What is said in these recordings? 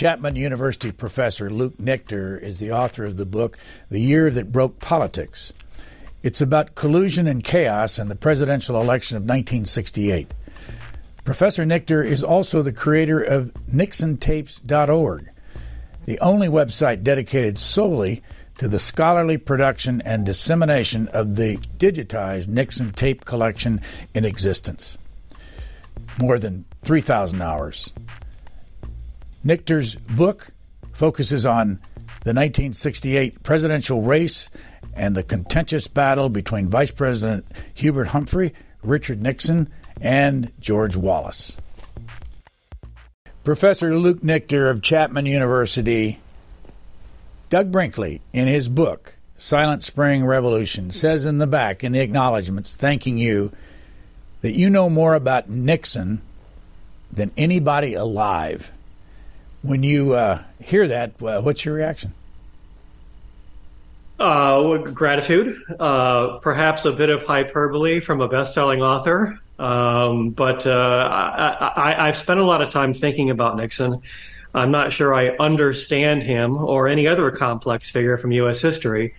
Chapman University professor Luke Nichter is the author of the book The Year That Broke Politics. It's about collusion and chaos in the presidential election of 1968. Professor Nichter is also the creator of NixonTapes.org, the only website dedicated solely to the scholarly production and dissemination of the digitized Nixon tape collection in existence. More than 3,000 hours. Nichter's book focuses on the 1968 presidential race and the contentious battle between Vice President Hubert Humphrey, Richard Nixon, and George Wallace. Professor Luke Nichter of Chapman University, Doug Brinkley, in his book, Silent Spring Revolution, says in the back, in the acknowledgments, thanking you, that you know more about Nixon than anybody alive. When you uh, hear that, uh, what's your reaction? Uh, gratitude, uh, perhaps a bit of hyperbole from a best-selling author, um, but uh, I, have spent a lot of time thinking about Nixon. I'm not sure I understand him or any other complex figure from U.S. history,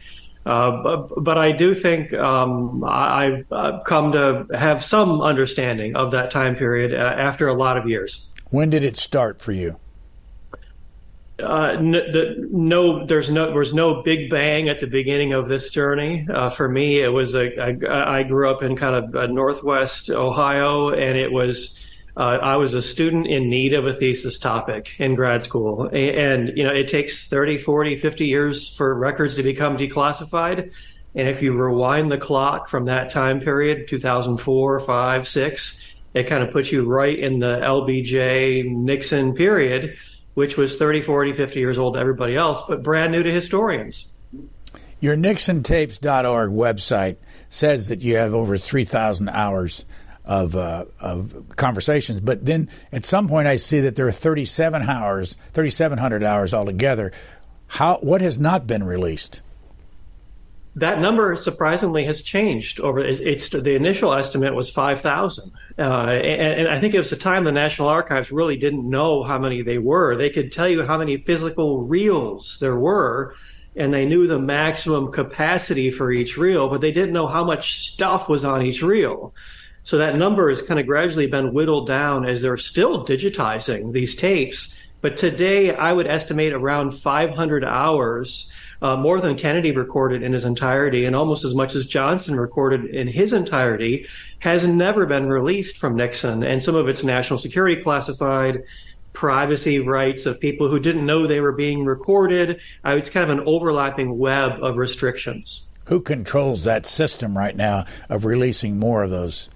uh, but, but, I do think um, I, have come to have some understanding of that time period uh, after a lot of years. When did it start for you? Uh, no, there's no, there was no big bang at the beginning of this journey. Uh, for me, it was a, I, I grew up in kind of uh, Northwest Ohio, and it was, uh, I was a student in need of a thesis topic in grad school. And, and, you know, it takes 30, 40, 50 years for records to become declassified. And if you rewind the clock from that time period, 2004, 5, 6, it kind of puts you right in the LBJ Nixon period which was 30, 40, 50 years old to everybody else, but brand new to historians. Your NixonTapes.org website says that you have over 3,000 hours of, uh, of conversations, but then at some point I see that there are 37 hours, 3,700 hours altogether. How, what has not been released? That number surprisingly has changed over it's, the initial estimate was 5000 uh, and, and, i think it was a time the national archives really didn't know how many they were. They could tell you how many physical reels there were and they knew the maximum capacity for each reel but they didn't know how much stuff was on each reel. So that number has kind of gradually been whittled down as they're still digitizing these tapes. But today i would estimate around 500 hours uh, more than Kennedy recorded in his entirety and almost as much as Johnson recorded in his entirety has never been released from Nixon. And some of it's national security classified, privacy rights of people who didn't know they were being recorded. Uh, it's kind of an overlapping web of restrictions. Who controls that system right now of releasing more of those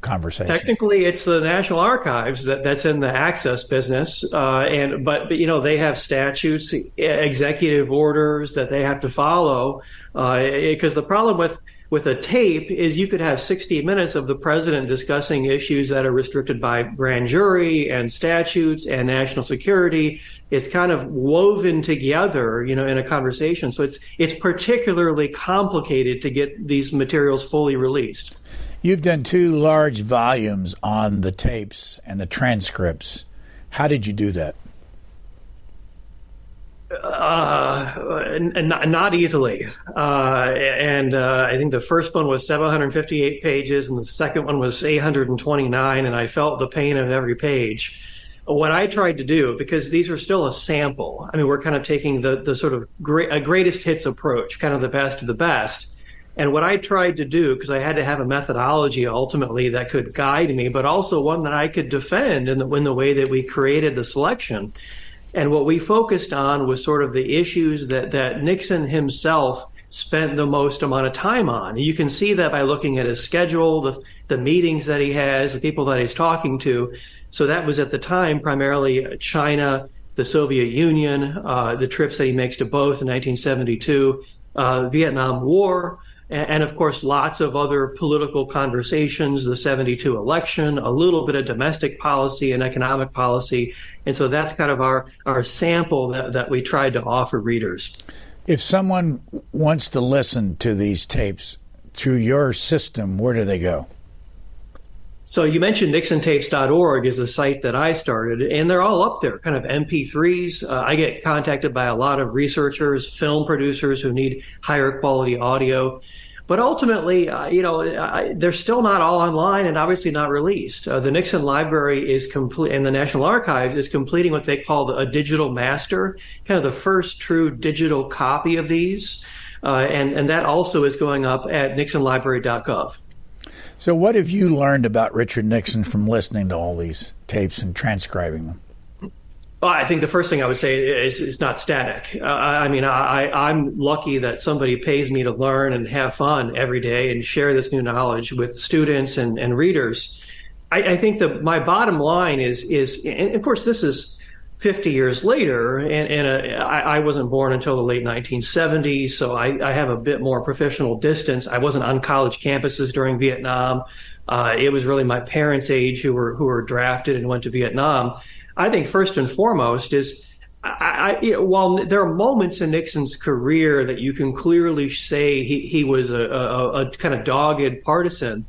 conversation. Technically, it's the National Archives that, that's in the access business, uh, and but, but you know they have statutes, executive orders that they have to follow. Because uh, the problem with with a tape is you could have 60 minutes of the president discussing issues that are restricted by grand jury and statutes and national security. It's kind of woven together, you know, in a conversation. So it's it's particularly complicated to get these materials fully released. You've done two large volumes on the tapes and the transcripts. How did you do that? Uh, not, not easily. Uh, and uh, I think the first one was 758 pages, and the second one was 829, and I felt the pain of every page. What I tried to do, because these are still a sample, I mean, we're kind of taking the, the sort of great, greatest hits approach, kind of the best of the best. And what I tried to do, because I had to have a methodology ultimately that could guide me, but also one that I could defend in the, in the way that we created the selection. And what we focused on was sort of the issues that, that Nixon himself spent the most amount of time on. You can see that by looking at his schedule, the, the meetings that he has, the people that he's talking to. So that was at the time primarily China, the Soviet Union, uh, the trips that he makes to both in 1972, uh, Vietnam War, and, of course, lots of other political conversations, the 72 election, a little bit of domestic policy and economic policy. And so that's kind of our, our sample that, that we tried to offer readers. If someone wants to listen to these tapes through your system, where do they go? So you mentioned NixonTapes.org is a site that I started, and they're all up there, kind of MP3s. Uh, I get contacted by a lot of researchers, film producers who need higher quality audio. But ultimately, uh, you know, I, they're still not all online and obviously not released. Uh, the Nixon Library is complete, and the National Archives is completing what they call the, a digital master, kind of the first true digital copy of these. Uh, and, and that also is going up at nixonlibrary.gov. So, what have you learned about Richard Nixon from listening to all these tapes and transcribing them? Well, I think the first thing I would say is it's not static. Uh, I mean, I, I'm lucky that somebody pays me to learn and have fun every day and share this new knowledge with students and, and readers. I, I think that my bottom line is is, and of course, this is 50 years later, and, and uh, I, wasn't born until the late 1970s, so I, I, have a bit more professional distance. I wasn't on college campuses during Vietnam. Uh, it was really my parents' age who were who were drafted and went to Vietnam. I think first and foremost is I, I, you know, while there are moments in Nixon's career that you can clearly say he, he was a, a, a kind of dogged partisan,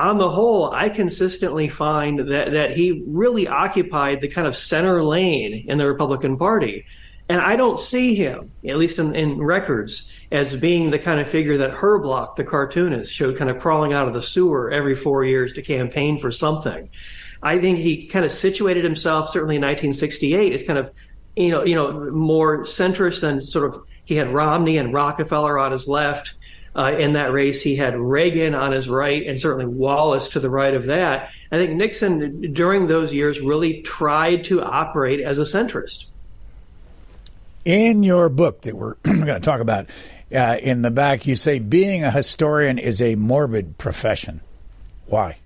on the whole, I consistently find that, that he really occupied the kind of center lane in the Republican Party. And I don't see him, at least in, in records, as being the kind of figure that Herblock, the cartoonist, showed kind of crawling out of the sewer every four years to campaign for something. I think he kind of situated himself, certainly in 1968, as kind of, you know, you know, more centrist than sort of he had Romney and Rockefeller on his left uh, in that race. He had Reagan on his right and certainly Wallace to the right of that. I think Nixon, during those years, really tried to operate as a centrist. In your book that we're going to talk about, uh, in the back, you say being a historian is a morbid profession. Why?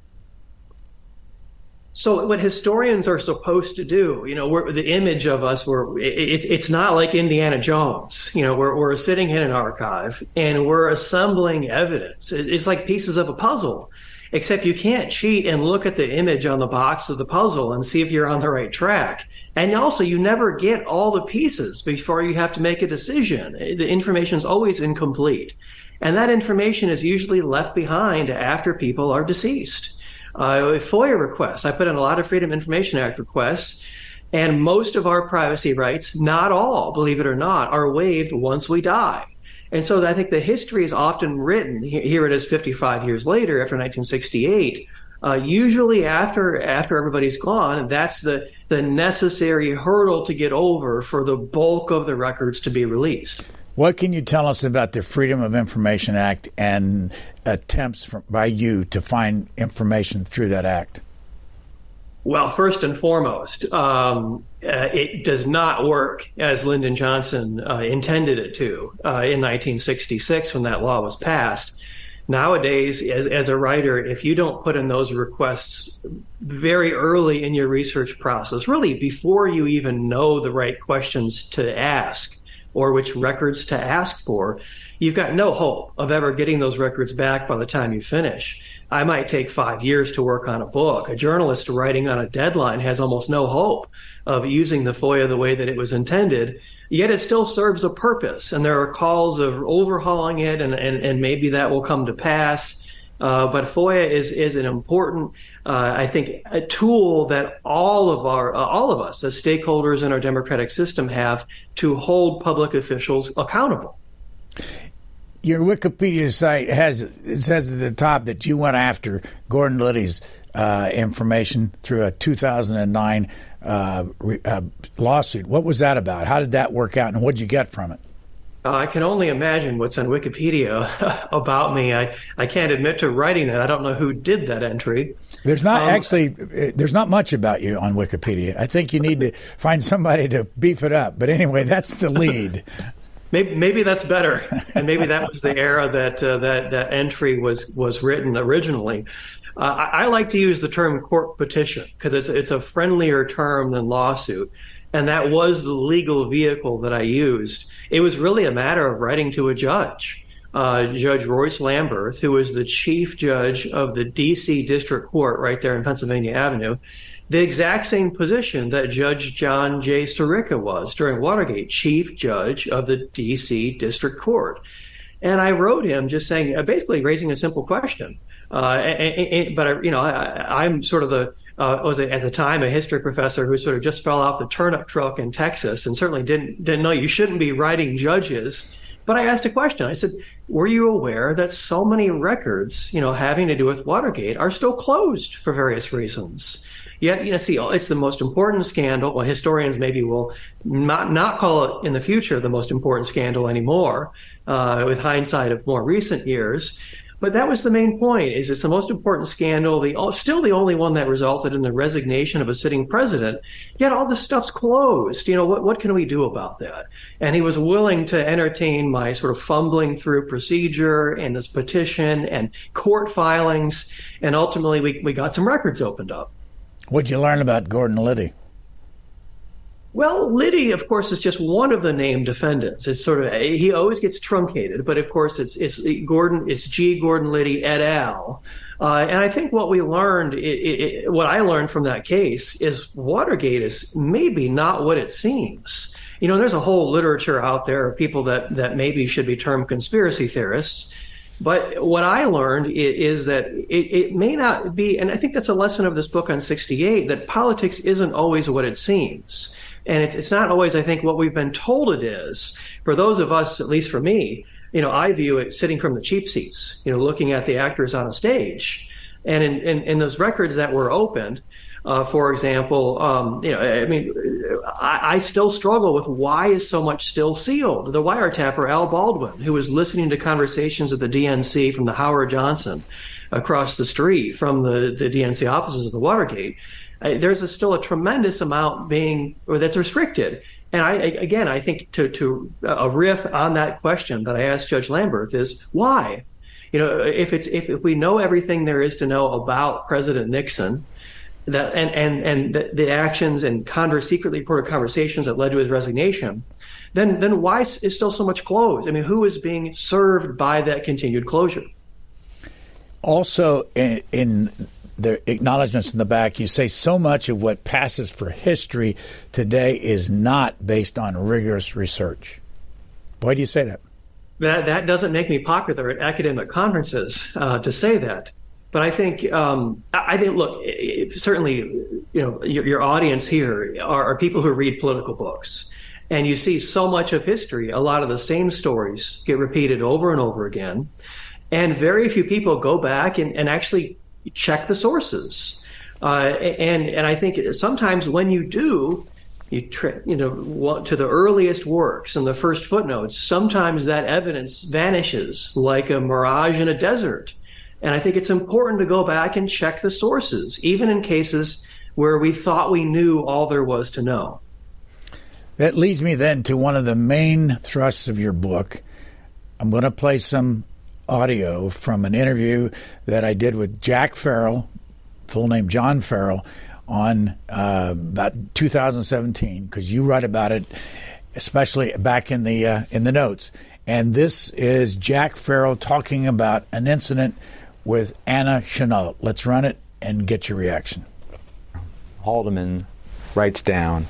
So what historians are supposed to do, you know, the image of us, we're, it, it's not like Indiana Jones. You know, we're, we're sitting in an archive and we're assembling evidence. It's like pieces of a puzzle, except you can't cheat and look at the image on the box of the puzzle and see if you're on the right track. And also, you never get all the pieces before you have to make a decision. The information is always incomplete. And that information is usually left behind after people are deceased uh, FOIA requests. I put in a lot of Freedom Information Act requests, and most of our privacy rights, not all, believe it or not, are waived once we die. And so I think the history is often written. Here it is 55 years later, after 1968. Uh, usually after after everybody's gone, that's the the necessary hurdle to get over for the bulk of the records to be released. What can you tell us about the Freedom of Information Act and attempts from, by you to find information through that act? Well, first and foremost, um, uh, it does not work as Lyndon Johnson uh, intended it to uh, in 1966 when that law was passed. Nowadays, as, as a writer, if you don't put in those requests very early in your research process, really before you even know the right questions to ask, or which records to ask for, you've got no hope of ever getting those records back by the time you finish. I might take five years to work on a book. A journalist writing on a deadline has almost no hope of using the FOIA the way that it was intended, yet it still serves a purpose. And there are calls of overhauling it, and, and, and maybe that will come to pass. Uh, but FOIA is is an important, uh, I think, a tool that all of our uh, all of us as stakeholders in our democratic system have to hold public officials accountable. Your Wikipedia site has it says at the top that you went after Gordon Liddy's uh, information through a 2009 uh, uh, lawsuit. What was that about? How did that work out, and what did you get from it? Uh, I can only imagine what's on Wikipedia about me. I, I can't admit to writing that. I don't know who did that entry. There's not um, actually there's not much about you on Wikipedia. I think you need to find somebody to beef it up. But anyway, that's the lead. maybe, maybe that's better, and maybe that was the era that uh, that that entry was was written originally. Uh, I, I, like to use the term court petition because it's it's a friendlier term than lawsuit and that was the legal vehicle that I used. It was really a matter of writing to a judge, uh, Judge Royce Lamberth, who was the chief judge of the D.C. District Court right there in Pennsylvania Avenue, the exact same position that Judge John J. Sirica was during Watergate, chief judge of the D.C. District Court. And I wrote him just saying, basically raising a simple question. Uh, and, and, but you know, I, am sort of the uh, was at the time a history professor who sort of just fell off the turnip truck in Texas and certainly didn't didn't know you shouldn't be writing judges. But I asked a question. I said, "Were you aware that so many records, you know, having to do with Watergate, are still closed for various reasons?" Yet, you know, see, it's the most important scandal. Well, historians maybe will not not call it in the future the most important scandal anymore, uh, with hindsight of more recent years. But that was the main point: is it's the most important scandal, the still the only one that resulted in the resignation of a sitting president. Yet all this stuff's closed. You know what? What can we do about that? And he was willing to entertain my sort of fumbling through procedure and this petition and court filings, and ultimately we we got some records opened up. What'd you learn about Gordon Liddy? Well, Liddy, of course, is just one of the named defendants. It's sort of he always gets truncated, but of course, it's it's Gordon, it's G. Gordon Liddy et al. Uh, and I think what we learned, it, it, what I learned from that case, is Watergate is maybe not what it seems. You know, there's a whole literature out there of people that that maybe should be termed conspiracy theorists. But what I learned is that it, it, may not be, and I think that's a lesson of this book on 68, that politics isn't always what it seems. And it's, it's not always, I think, what we've been told it is. For those of us, at least for me, you know, I view it sitting from the cheap seats, you know, looking at the actors on a stage. And in, in, in those records that were opened, uh, for example, um, you know, I mean, I, I, still struggle with why is so much still sealed. The wiretapper Al Baldwin, who was listening to conversations at the DNC from the Howard Johnson across the street from the, the DNC offices of the Watergate, uh, there's a, still a tremendous amount being or that's restricted. And I, again, I think to, to a riff on that question that I asked Judge Lamberth is why? You know, if it's if, if we know everything there is to know about President Nixon, that and and and the, the actions and converse, secretly reported conversations that led to his resignation, then then why is still so much closed? I mean, who is being served by that continued closure? Also, in, in the acknowledgments in the back, you say so much of what passes for history today is not based on rigorous research. Why do you say that? That that doesn't make me popular at academic conferences uh, to say that. But I think um, I think look, certainly, you know, your, your audience here are, are, people who read political books, and you see so much of history. A lot of the same stories get repeated over and over again, and very few people go back and, and actually check the sources. Uh, and and I think sometimes when you do, you tri- you know to the earliest works and the first footnotes. Sometimes that evidence vanishes like a mirage in a desert and I think it's important to go back and check the sources, even in cases where we thought we knew all there was to know. That leads me then to one of the main thrusts of your book. I'm going to play some audio from an interview that I did with Jack Farrell, full name John Farrell, on uh, about 2017 because you write about it, especially back in the uh, in the notes. And this is Jack Farrell talking about an incident with Anna Chennault. Let's run it and get your reaction. Haldeman writes down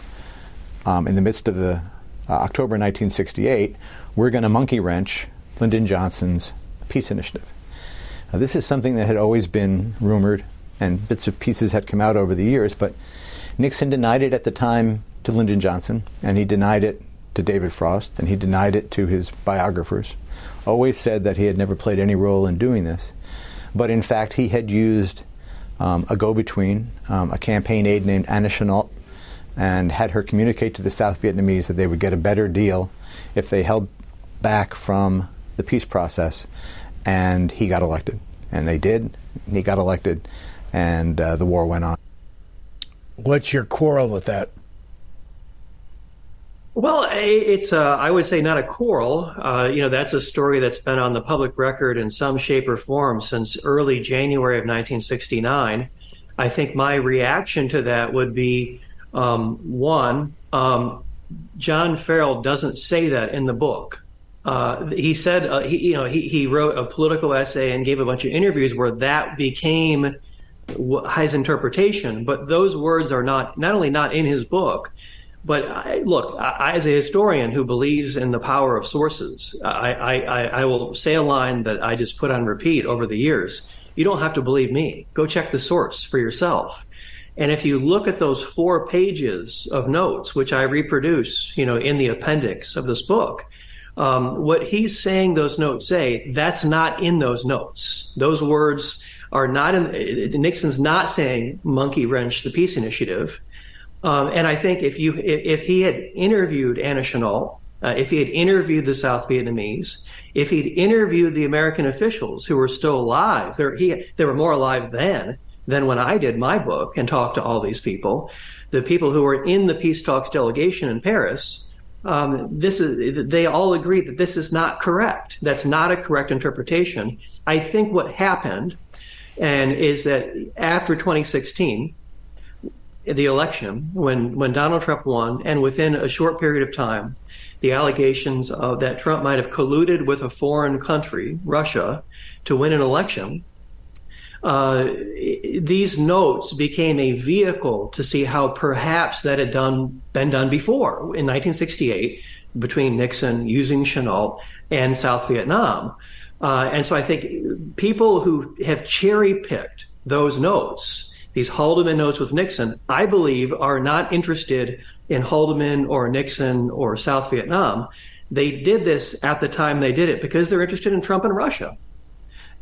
um, in the midst of the uh, October 1968, we're going to monkey wrench Lyndon Johnson's peace initiative. Now, this is something that had always been rumored, and bits of pieces had come out over the years, but Nixon denied it at the time to Lyndon Johnson, and he denied it to David Frost, and he denied it to his biographers. Always said that he had never played any role in doing this. But in fact, he had used um, a go between, um, a campaign aide named Anna Chennault, and had her communicate to the South Vietnamese that they would get a better deal if they held back from the peace process. And he got elected. And they did. He got elected, and uh, the war went on. What's your quarrel with that? Well, it's uh, I would say not a quarrel. Uh, you know, that's a story that's been on the public record in some shape or form since early January of 1969. I think my reaction to that would be um, one, um, John Farrell doesn't say that in the book. Uh, he said, uh, he, you know, he, he wrote a political essay and gave a bunch of interviews where that became his interpretation. But those words are not not only not in his book, but I, look, I, as a historian who believes in the power of sources, I, I, will say a line that I just put on repeat over the years. You don't have to believe me. Go check the source for yourself. And if you look at those four pages of notes, which I reproduce, you know, in the appendix of this book, um, what he's saying those notes say, that's not in those notes. Those words are not in, Nixon's not saying monkey wrench the peace initiative. Um, and I think if you, if, if he had interviewed Anna Chennault, uh, if he had interviewed the South Vietnamese, if he'd interviewed the American officials who were still alive, he, they were more alive then than when I did my book and talked to all these people, the people who were in the peace talks delegation in Paris, um, this is they all agree that this is not correct. That's not a correct interpretation. I think what happened, and is that after 2016, the election, when when Donald Trump won, and within a short period of time, the allegations of that Trump might have colluded with a foreign country, Russia, to win an election uh, these notes became a vehicle to see how perhaps that had done been done before in 1968 between Nixon using Chennault and South Vietnam. Uh, and so I think people who have cherry picked those notes, these Haldeman notes with Nixon, I believe are not interested in Haldeman or Nixon or South Vietnam. They did this at the time they did it because they're interested in Trump and Russia.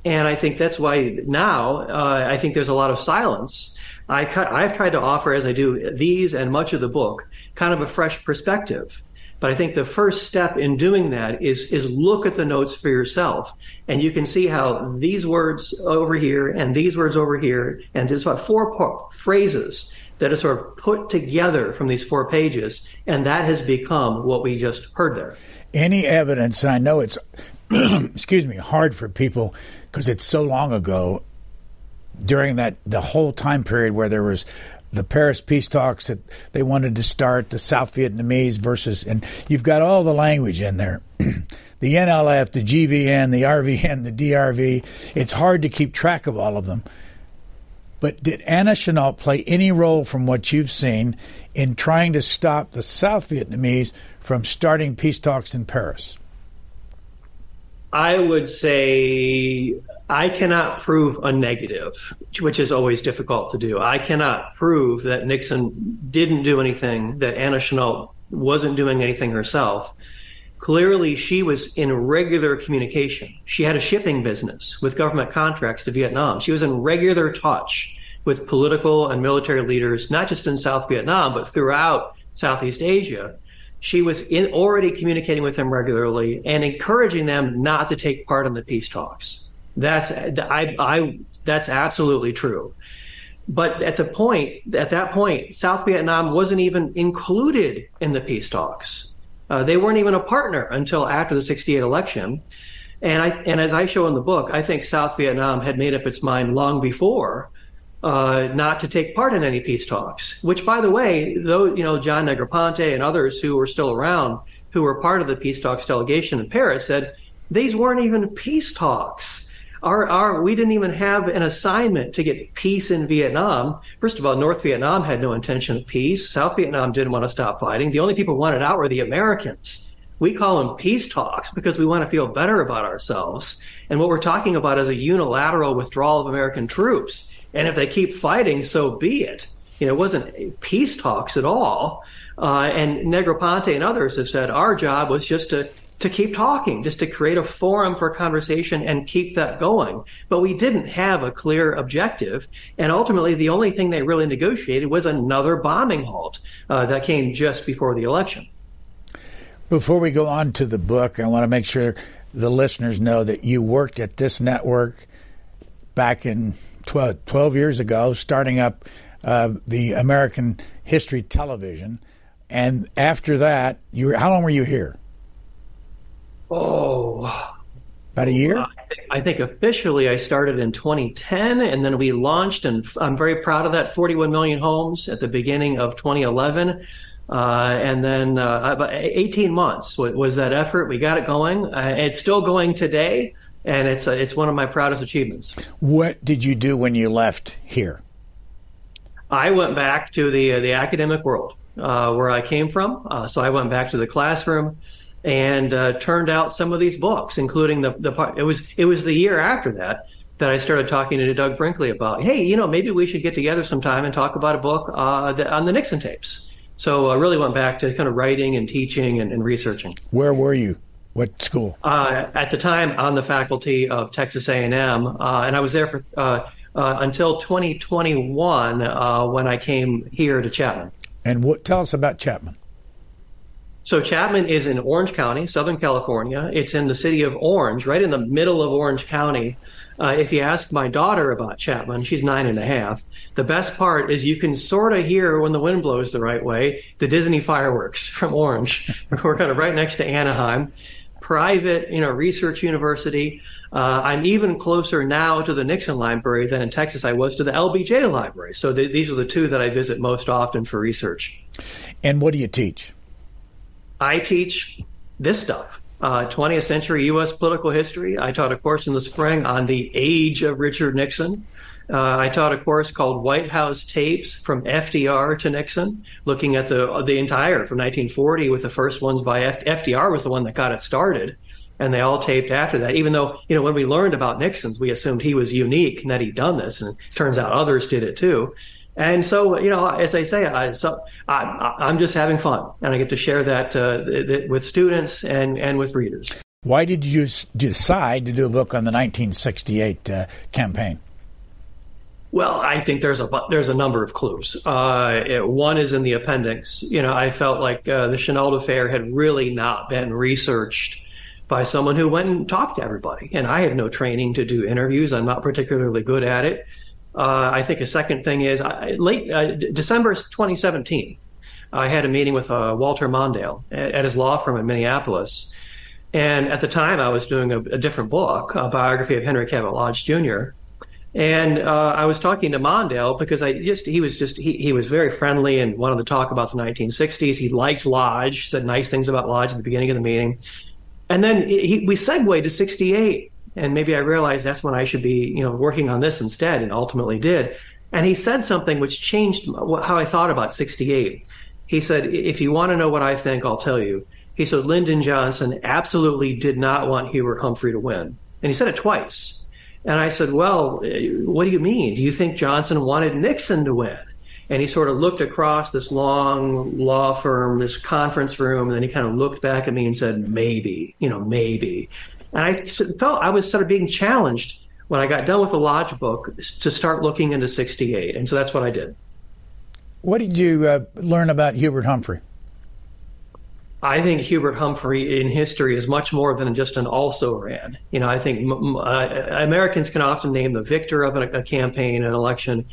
And I think that's why now uh, I think there's a lot of silence. I I've tried to offer, as I do these and much of the book, kind of a fresh perspective. But I think the first step in doing that is is look at the notes for yourself, and you can see how these words over here and these words over here, and there's about four phrases that are sort of put together from these four pages, and that has become what we just heard there. Any evidence? I know it's excuse me hard for people because it's so long ago during that the whole time period where there was the Paris peace talks that they wanted to start the South Vietnamese versus and you've got all the language in there. The NLF the GVN the RVN the DRV it's hard to keep track of all of them. But did Anna Chennault play any role from what you've seen in trying to stop the South Vietnamese from starting peace talks in Paris I would say I cannot prove a negative, which is always difficult to do. I cannot prove that Nixon didn't do anything, that Anna Chennault wasn't doing anything herself. Clearly, she was in regular communication. She had a shipping business with government contracts to Vietnam. She was in regular touch with political and military leaders, not just in South Vietnam, but throughout Southeast Asia she was in, already communicating with them regularly and encouraging them not to take part in the peace talks. That's I, I that's absolutely true. But at the point, at that point, South Vietnam wasn't even included in the peace talks. Uh, they weren't even a partner until after the 68 election. And I, and as I show in the book, I think South Vietnam had made up its mind long before uh, not to take part in any peace talks. Which, by the way, though you know John Negroponte and others who were still around, who were part of the peace talks delegation in Paris, said these weren't even peace talks. Our, our, we didn't even have an assignment to get peace in Vietnam. First of all, North Vietnam had no intention of peace. South Vietnam didn't want to stop fighting. The only people who wanted out were the Americans. We call them peace talks because we want to feel better about ourselves. And what we're talking about is a unilateral withdrawal of American troops. And if they keep fighting, so be it. You know, it wasn't peace talks at all. Uh, and Negroponte and others have said our job was just to to keep talking, just to create a forum for conversation and keep that going. But we didn't have a clear objective. And ultimately, the only thing they really negotiated was another bombing halt uh, that came just before the election. Before we go on to the book, I want to make sure the listeners know that you worked at this network back in 12, 12 years ago, starting up uh, the American History Television. And after that, you were, how long were you here? Oh, about a year. Uh, I think officially I started in 2010, and then we launched, and I'm very proud of that 41 million homes at the beginning of 2011. Uh, and then uh, about 18 months was that effort. We got it going. Uh, it's still going today and it's uh, it's one of my proudest achievements. What did you do when you left here? I went back to the uh, the academic world uh, where I came from. Uh, so I went back to the classroom and uh, turned out some of these books, including the the part. It was it was the year after that that I started talking to Doug Brinkley about. Hey, you know, maybe we should get together sometime and talk about a book uh, that, on the Nixon tapes. So I really went back to kind of writing and teaching and, and researching. Where were you? What school? Uh, at the time, on the faculty of Texas A&M, uh, and I was there for uh, uh, until 2021 uh, when I came here to Chapman. And what? Tell us about Chapman. So Chapman is in Orange County, Southern California. It's in the city of Orange, right in the middle of Orange County. Uh, if you ask my daughter about Chapman, she's nine and a half. The best part is you can sort of hear when the wind blows the right way the Disney fireworks from Orange. We're kind of right next to Anaheim. Private, you know, research university. Uh, I'm even closer now to the Nixon Library than in Texas I was to the LBJ Library. So th- these are the two that I visit most often for research. And what do you teach? I teach this stuff. Uh, 20th century U.S. political history. I taught a course in the spring on the age of Richard Nixon. Uh, I taught a course called White House Tapes from FDR to Nixon, looking at the the entire from 1940 with the first ones by F- FDR was the one that got it started, and they all taped after that. Even though you know when we learned about Nixon's, we assumed he was unique and that he'd done this, and it turns out others did it too. And so, you know, as I say, I, so I, am just having fun, and I get to share that uh, th- with students and, and with readers. Why did you decide to do a book on the 1968 uh, campaign? Well, I think there's a there's a number of clues. Uh, it, one is in the appendix. You know, I felt like uh, the Chennault affair had really not been researched by someone who went and talked to everybody. And I have no training to do interviews. I'm not particularly good at it. Uh, I think a second thing is I, late uh, December 2017, I had a meeting with uh, Walter Mondale at, at, his law firm in Minneapolis. And at the time, I was doing a, a different book, a biography of Henry Cabot Lodge Jr. And uh, I was talking to Mondale because I just he was just he, he was very friendly and wanted to talk about the 1960s. He liked Lodge, said nice things about Lodge at the beginning of the meeting, and then he, we segued to 68 and maybe I realized that's when I should be, you know, working on this instead, and ultimately did. And he said something which changed how I thought about 68. He said, "If you want to know what I think, I'll tell you." He said Lyndon Johnson absolutely did not want Hubert Humphrey to win, and he said it twice. And I said, "Well, what do you mean? Do you think Johnson wanted Nixon to win?" And he sort of looked across this long law firm, this conference room, and then he kind of looked back at me and said, "Maybe, you know, maybe." And I felt I was sort of being challenged when I got done with the Lodge book to start looking into 68. And so that's what I did. What did you uh, learn about Hubert Humphrey? I think Hubert Humphrey in history is much more than just an also ran. You know, I think uh, Americans can often name the victor of a, a campaign, an election,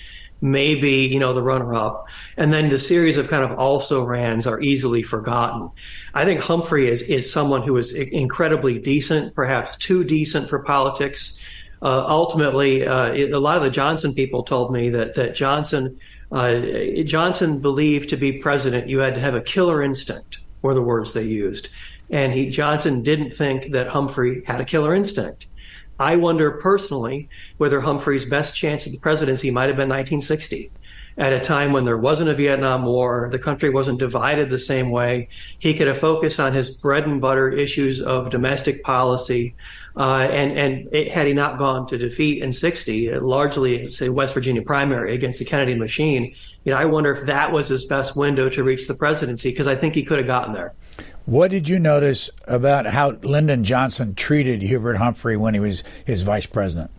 maybe, you know, the runner up. And then the series of kind of also rans are easily forgotten. I think Humphrey is, is someone who is incredibly decent, perhaps too decent for politics. Uh, ultimately, uh, it, a lot of the Johnson people told me that, that Johnson, uh, Johnson believed to be president, you had to have a killer instinct, were the words they used. And he, Johnson didn't think that Humphrey had a killer instinct. I wonder personally whether Humphrey's best chance at the presidency might have been 1960 at a time when there wasn't a Vietnam War, the country wasn't divided the same way. He could have focused on his bread and butter issues of domestic policy. Uh, and and it, had he not gone to defeat in 60, largely, in say, West Virginia primary against the Kennedy machine, you know, I wonder if that was his best window to reach the presidency because I think he could have gotten there. What did you notice about how Lyndon Johnson treated Hubert Humphrey when he was his vice president?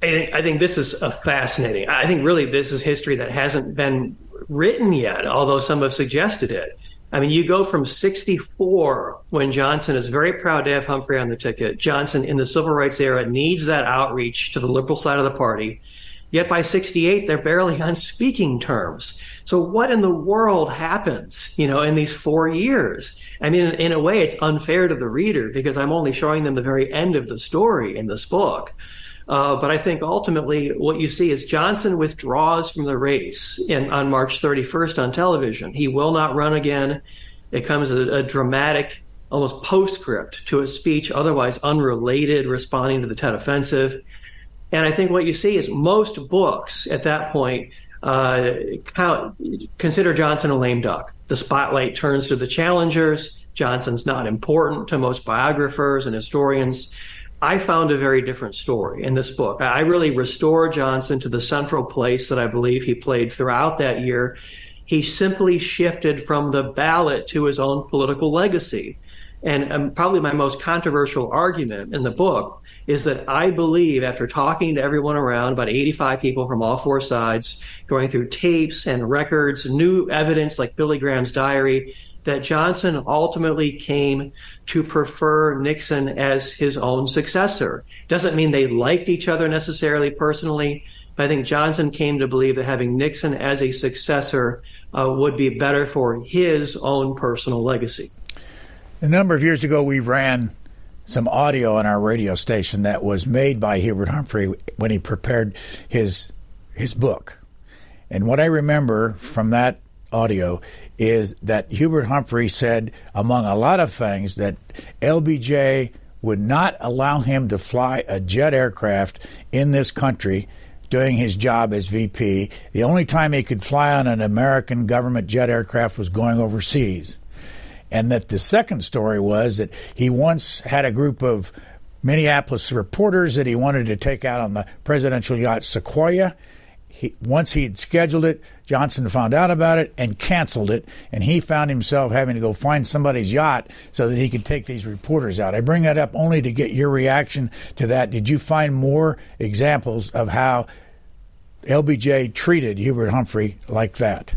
I think, I think this is a fascinating. I think really this is history that hasn't been written yet, although some have suggested it. I mean, you go from 64, when Johnson is very proud to have Humphrey on the ticket. Johnson, in the civil rights era, needs that outreach to the liberal side of the party. Yet by 68, they're barely on speaking terms. So what in the world happens, you know, in these four years? I mean, in, a way, it's unfair to the reader because I'm only showing them the very end of the story in this book. Uh, but I think ultimately what you see is Johnson withdraws from the race in, on March 31st on television. He will not run again. It comes a, a dramatic, almost postscript to a speech otherwise unrelated, responding to the Tet Offensive. And I think what you see is most books at that point uh, count, consider Johnson a lame duck. The spotlight turns to the challengers. Johnson's not important to most biographers and historians. I found a very different story in this book. I really restore Johnson to the central place that I believe he played throughout that year. He simply shifted from the ballot to his own political legacy. And um, probably my most controversial argument in the book is that I believe, after talking to everyone around, about 85 people from all four sides, going through tapes and records, new evidence like Billy Graham's diary, that Johnson ultimately came to prefer Nixon as his own successor. Doesn't mean they liked each other necessarily personally, but I think Johnson came to believe that having Nixon as a successor uh, would be better for his own personal legacy. A number of years ago, we ran some audio on our radio station that was made by Hubert Humphrey when he prepared his his book. And what I remember from that audio is that Hubert Humphrey said, among a lot of things, that LBJ would not allow him to fly a jet aircraft in this country doing his job as VP. The only time he could fly on an American government jet aircraft was going overseas. And that the second story was that he once had a group of Minneapolis reporters that he wanted to take out on the presidential yacht Sequoia. He, once he had scheduled it, Johnson found out about it and canceled it, and he found himself having to go find somebody's yacht so that he could take these reporters out. I bring that up only to get your reaction to that. Did you find more examples of how LBJ treated Hubert Humphrey like that?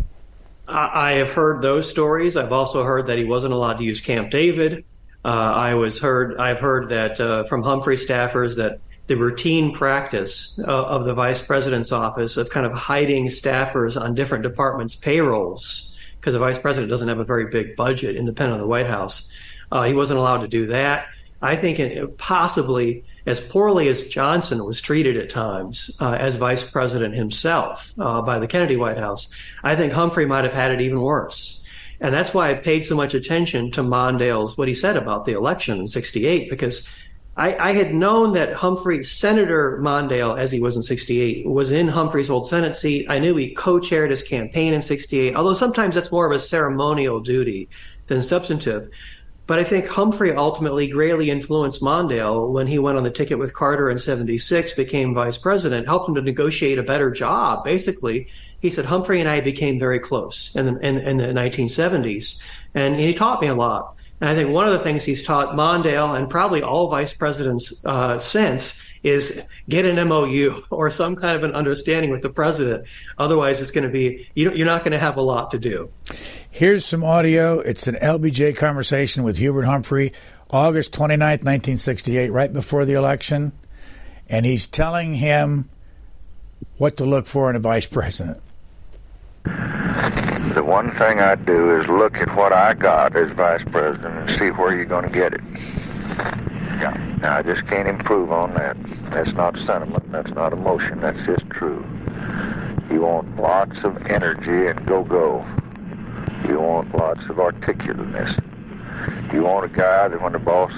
I have heard those stories. I've also heard that he wasn't allowed to use Camp David. Uh, I was heard. I've heard that uh, from Humphrey staffers that the routine practice uh, of the vice president's office of kind of hiding staffers on different departments' payrolls because the vice president doesn't have a very big budget independent of the White House. Uh, he wasn't allowed to do that. I think it, possibly as poorly as Johnson was treated at times uh, as vice president himself uh, by the Kennedy White House, I think Humphrey might have had it even worse. And that's why I paid so much attention to Mondale's, what he said about the election in 68, because I, I, had known that Humphrey, Senator Mondale, as he was in 68, was in Humphrey's old Senate seat. I knew he co chaired his campaign in 68, although sometimes that's more of a ceremonial duty than substantive. But I think Humphrey ultimately greatly influenced Mondale when he went on the ticket with Carter in 76, became vice president, helped him to negotiate a better job. Basically, he said, Humphrey and I became very close in the, in, in the 1970s. And he taught me a lot. And I think one of the things he's taught Mondale and probably all vice presidents uh, since is get an MOU or some kind of an understanding with the president. Otherwise, it's going to be you're not going to have a lot to do. Here's some audio. It's an LBJ conversation with Hubert Humphrey, August 29th, 1968, right before the election. And he's telling him what to look for in a vice president. The one thing I do is look at what I got as vice president and see where you're going to get it. Yeah. Now, I just can't improve on that. That's not sentiment. That's not emotion. That's just true. You want lots of energy and go-go. You want lots of articulateness. You want a guy that when the boss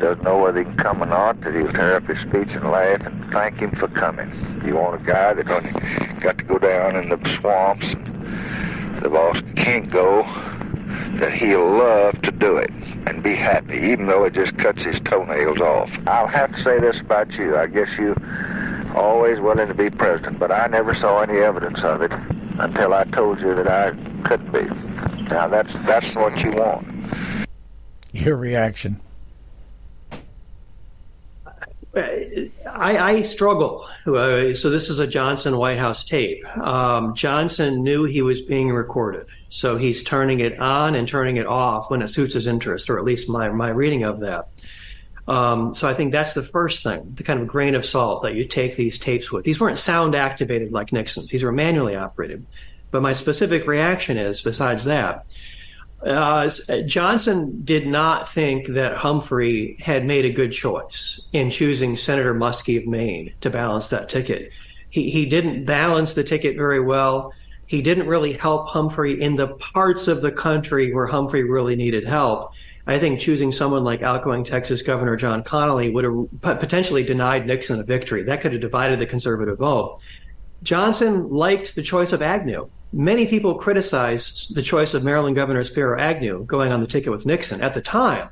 doesn't know whether he can come or not, that he'll turn up his speech and laugh and thank him for coming. You want a guy that when he got to go down in the swamps and the boss can't go, that he'll love to do it and be happy, even though it just cuts his toenails off. I'll have to say this about you. I guess you always willing to be president, but I never saw any evidence of it until I told you that I couldn't be. Now that's that's what you want. Your reaction. I, I struggle. Uh, so this is a Johnson White House tape. Um, Johnson knew he was being recorded, so he's turning it on and turning it off when it suits his interest, or at least my my reading of that. Um, so I think that's the first thing, the kind of grain of salt that you take these tapes with. These weren't sound activated like Nixon's; these were manually operated. But my specific reaction is, besides that, uh, Johnson did not think that Humphrey had made a good choice in choosing Senator Muskie of Maine to balance that ticket. He, he didn't balance the ticket very well. He didn't really help Humphrey in the parts of the country where Humphrey really needed help. I think choosing someone like outgoing Texas Governor John Connally would have potentially denied Nixon a victory. That could have divided the conservative vote. Johnson liked the choice of Agnew many people criticized the choice of Maryland Governor Spiro Agnew going on the ticket with Nixon at the time.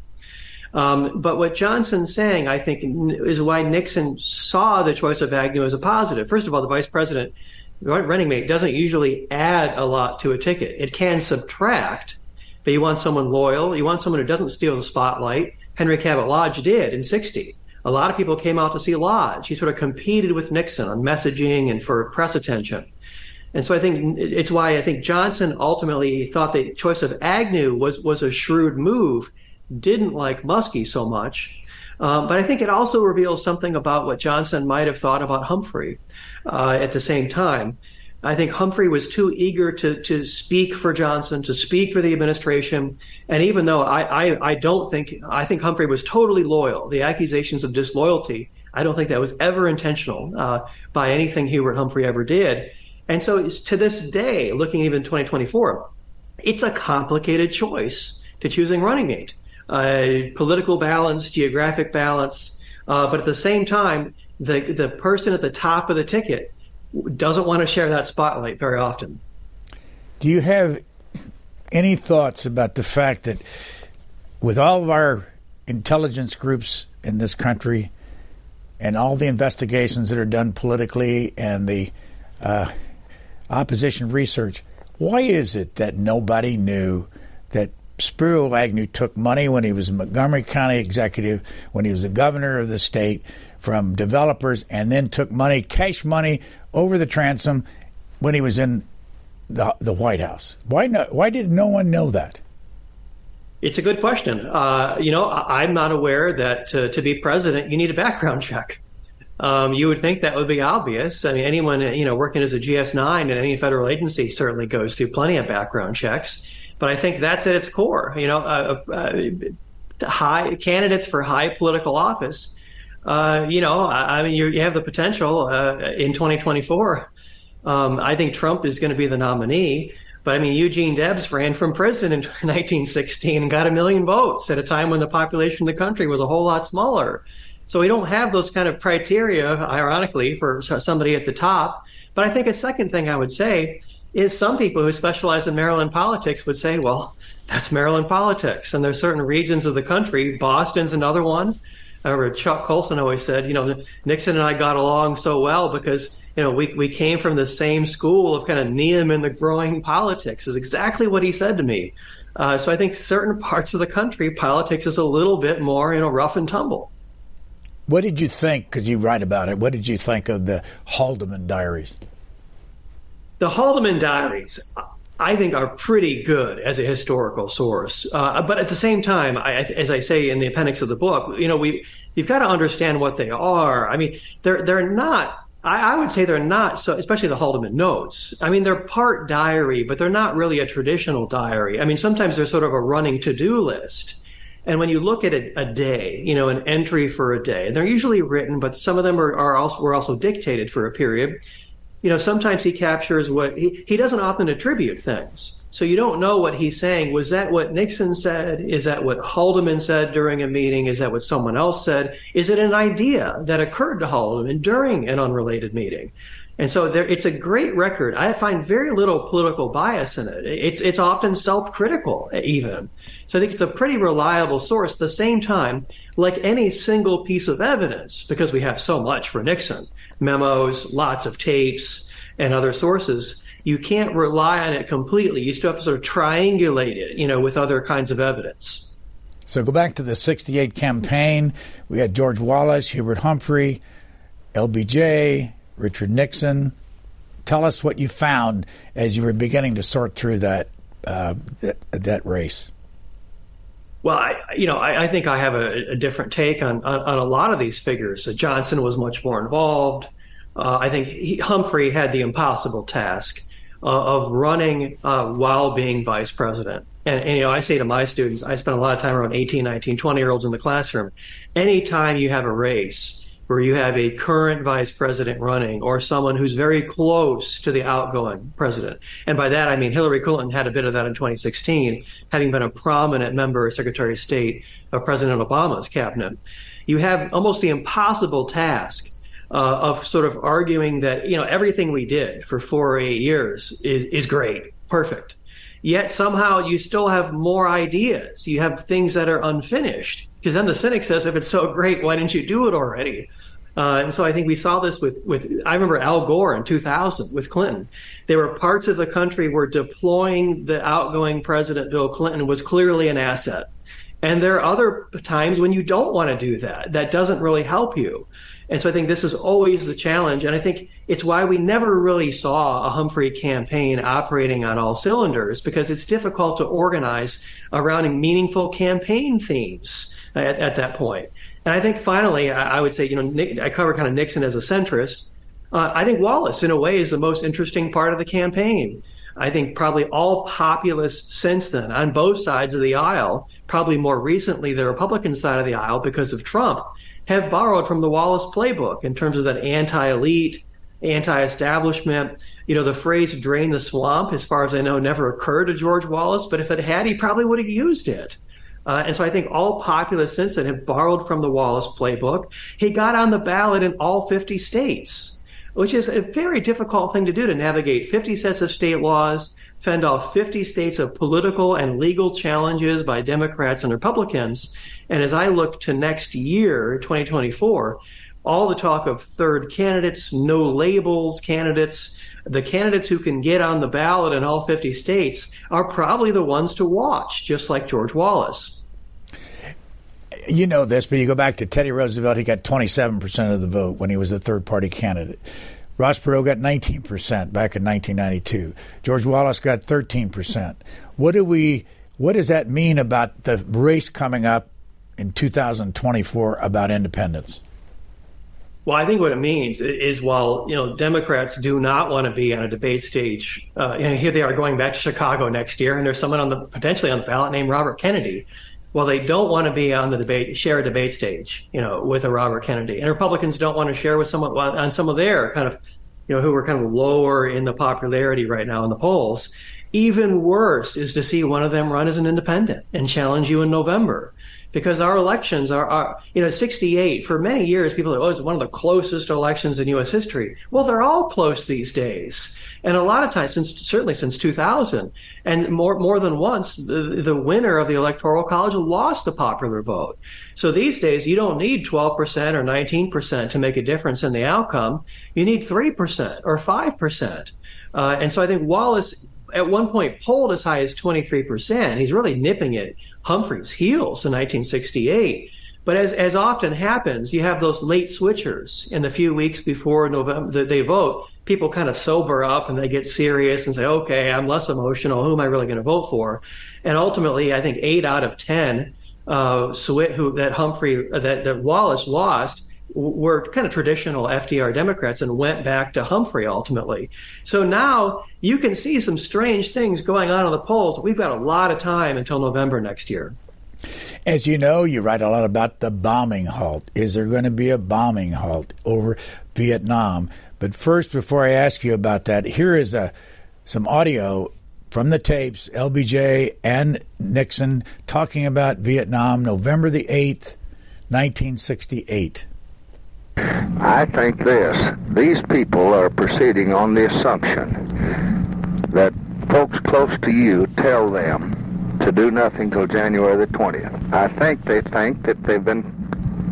Um, but what Johnson's saying, I think, is why Nixon saw the choice of Agnew as a positive. First of all, the vice president running mate doesn't usually add a lot to a ticket. It can subtract, but you want someone loyal. You want someone who doesn't steal the spotlight. Henry Cabot Lodge did in 60. A lot of people came out to see Lodge. He sort of competed with Nixon on messaging and for press attention. And so I think it's why I think Johnson ultimately thought the choice of Agnew was, was a shrewd move, didn't like Muskie so much. Um, but I think it also reveals something about what Johnson might have thought about Humphrey uh, at the same time. I think Humphrey was too eager to to speak for Johnson, to speak for the administration. And even though I, I, I don't think I think Humphrey was totally loyal, the accusations of disloyalty, I don't think that was ever intentional uh, by anything Hubert Humphrey ever did. And so to this day, looking even 2024, it's a complicated choice to choosing running mate. Uh, political balance, geographic balance, uh, but at the same time, the the person at the top of the ticket doesn't want to share that spotlight very often. Do you have any thoughts about the fact that with all of our intelligence groups in this country and all the investigations that are done politically and the uh, opposition research, why is it that nobody knew that Spiro Agnew took money when he was Montgomery County executive, when he was the governor of the state, from developers, and then took money, cash money, over the transom when he was in the the White House? Why no, Why did no one know that? It's a good question. Uh, you know, I'm not aware that to, to be president you need a background check. Um, you would think that would be obvious. I mean, anyone you know working as a GS9 in any federal agency certainly goes through plenty of background checks. But I think that's at its core. You know, uh, uh, high candidates for high political office uh, you know, I, I mean, you have the potential uh, in 2024. Um, I think Trump is going to be the nominee. But I mean, Eugene Debs ran from prison in 1916 and got a million votes at a time when the population of the country was a whole lot smaller. So we don't have those kind of criteria, ironically, for somebody at the top. But I think a second thing I would say is some people who specialize in Maryland politics would say, well, that's Maryland politics. And there's certain regions of the country, Boston's another one, I remember Chuck Colson always said, you know, Nixon and I got along so well because, you know, we, we came from the same school of kind of Needham in the growing politics is exactly what he said to me. Uh, so I think certain parts of the country, politics is a little bit more, you know, rough and tumble. What did you think, because you write about it, what did you think of the Haldeman diaries? The Haldeman diaries, I think are pretty good as a historical source. Uh, but at the same time, I, as I say in the appendix of the book, you know, we you've got to understand what they are. I mean, they're they're not. I, I would say they're not so, especially the Haldeman notes. I mean, they're part diary, but they're not really a traditional diary. I mean, sometimes they're sort of a running to do list. And when you look at a, a, day, you know, an entry for a day, they're usually written, but some of them are, are also were also dictated for a period you know, sometimes he captures what he, he doesn't often attribute things. So you don't know what he's saying. Was that what Nixon said? Is that what Haldeman said during a meeting? Is that what someone else said? Is it an idea that occurred to Haldeman during an unrelated meeting? And so there, it's a great record. I find very little political bias in it. It's, it's often self-critical even. So I think it's a pretty reliable source. At the same time, like any single piece of evidence, because we have so much for Nixon, memos, lots of tapes, and other sources, you can't rely on it completely. You still have to sort of triangulate it, you know, with other kinds of evidence. So go back to the 68 campaign. We had George Wallace, Hubert Humphrey, LBJ, Richard Nixon. Tell us what you found as you were beginning to sort through that uh, that, that race. Well, I, you know, I, I think I have a, a different take on, on, on, a lot of these figures. Uh, Johnson was much more involved. Uh, I think he, Humphrey had the impossible task uh, of running uh, while being vice president. And, and, you know, I say to my students, I spend a lot of time around 18, 19, 20 year olds in the classroom. Anytime you have a race, where you have a current vice president running or someone who's very close to the outgoing president. And by that, I mean Hillary Clinton had a bit of that in 2016, having been a prominent member, of Secretary of State of President Obama's cabinet. You have almost the impossible task uh, of sort of arguing that, you know, everything we did for four or eight years is, is great, perfect Yet somehow you still have more ideas. You have things that are unfinished. Because then the cynic says, if it's so great, why didn't you do it already? Uh, and so I think we saw this with, with, I remember Al Gore in 2000 with Clinton. There were parts of the country where deploying the outgoing president, Bill Clinton, was clearly an asset. And there are other times when you don't want to do that. That doesn't really help you. And so I think this is always the challenge. And I think it's why we never really saw a Humphrey campaign operating on all cylinders because it's difficult to organize around meaningful campaign themes at, at that point. And I think finally, I, I would say, you know, Nick, I cover kind of Nixon as a centrist. Uh, I think Wallace, in a way, is the most interesting part of the campaign. I think probably all populists since then on both sides of the aisle, probably more recently the Republican side of the aisle because of Trump, have borrowed from the Wallace playbook in terms of that anti-elite, anti-establishment. You know, the phrase "drain the swamp," as far as I know, never occurred to George Wallace, but if it had, he probably would have used it. Uh, and so I think all populists since then have borrowed from the Wallace playbook. He got on the ballot in all 50 states, which is a very difficult thing to do to navigate 50 sets of state laws, fend off 50 states of political and legal challenges by Democrats and Republicans. And as I look to next year, 2024, all the talk of third candidates, no labels candidates, the candidates who can get on the ballot in all 50 states are probably the ones to watch, just like George Wallace. You know this, but you go back to Teddy Roosevelt, he got 27% of the vote when he was a third party candidate. Ross Perot got 19% back in 1992. George Wallace got 13%. What do we what does that mean about the race coming up in 2024 about independence? Well, I think what it means is while you know Democrats do not want to be on a debate stage, uh, you know, here they are going back to Chicago next year, and there's someone on the potentially on the ballot named Robert Kennedy. Well, they don't want to be on the debate, share a debate stage, you know, with a Robert Kennedy, and Republicans don't want to share with someone on some of their kind of, you know, who are kind of lower in the popularity right now in the polls. Even worse is to see one of them run as an independent and challenge you in November because our elections are, are, you know, 68 for many years, people are, oh, it's one of the closest elections in U.S. history. Well, they're all close these days. And a lot of times, since certainly since 2000, and more more than once, the, the winner of the electoral college lost the popular vote. So these days, you don't need 12% or 19% to make a difference in the outcome. You need 3% or 5%. Uh, and so I think Wallace at one point polled as high as 23%. He's really nipping at Humphrey's heels in 1968. But as, as often happens, you have those late switchers in the few weeks before November they vote. People kind of sober up and they get serious and say, okay, I'm less emotional. Who am I really going to vote for? And ultimately, I think eight out of 10 uh, who, that Humphrey, that, that Wallace lost were kind of traditional FDR Democrats and went back to Humphrey ultimately. So now you can see some strange things going on in the polls. We've got a lot of time until November next year. As you know, you write a lot about the bombing halt. Is there going to be a bombing halt over Vietnam? But first, before I ask you about that, here is a some audio from the tapes, LBJ and Nixon talking about Vietnam, November the 8th, 1968. I think this. These people are proceeding on the assumption that folks close to you tell them to do nothing till January the 20th. I think they think that they've been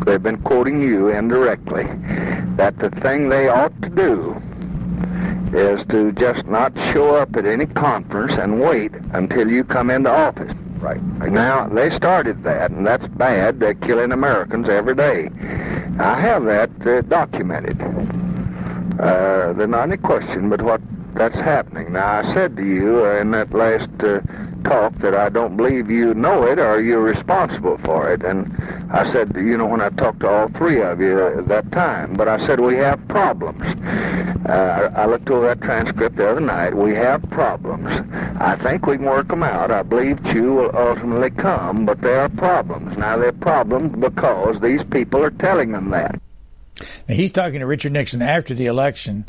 they've been quoting you indirectly that the thing they ought to do is to just not show up at any conference and wait until you come into office. Right. Now, they started that, and that's bad. They're killing Americans every day. I have that uh, documented. Uh, there's not any question but what that's happening. Now, I said to you in that last uh, talk that I don't believe you know it or you're responsible for it. And I said, you know, when I talked to all three of you at that time, but I said we have problems. Uh, I looked over that transcript the other night. We have problems. I think we can work them out. I believe Thieu will ultimately come, but there are problems. Now, they're problems because these people are telling them that. Now, he's talking to Richard Nixon after the election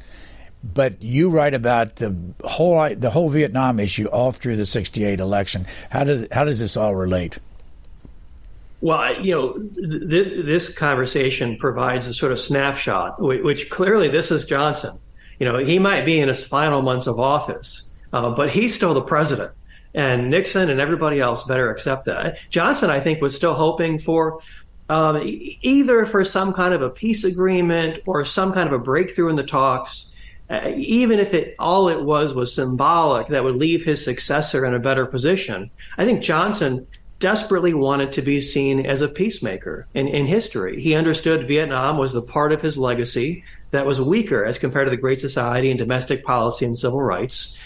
but you write about the whole the whole Vietnam issue all through the '68 election. How does how does this all relate? Well, you know, this this conversation provides a sort of snapshot, which clearly this is Johnson. You know, he might be in his final months of office, uh, but he's still the president. And Nixon and everybody else better accept that. Johnson, I think, was still hoping for um, either for some kind of a peace agreement or some kind of a breakthrough in the talks, uh, even if it all it was was symbolic, that would leave his successor in a better position. I think Johnson desperately wanted to be seen as a peacemaker in, in history. He understood Vietnam was the part of his legacy that was weaker as compared to the Great Society and domestic policy and civil rights.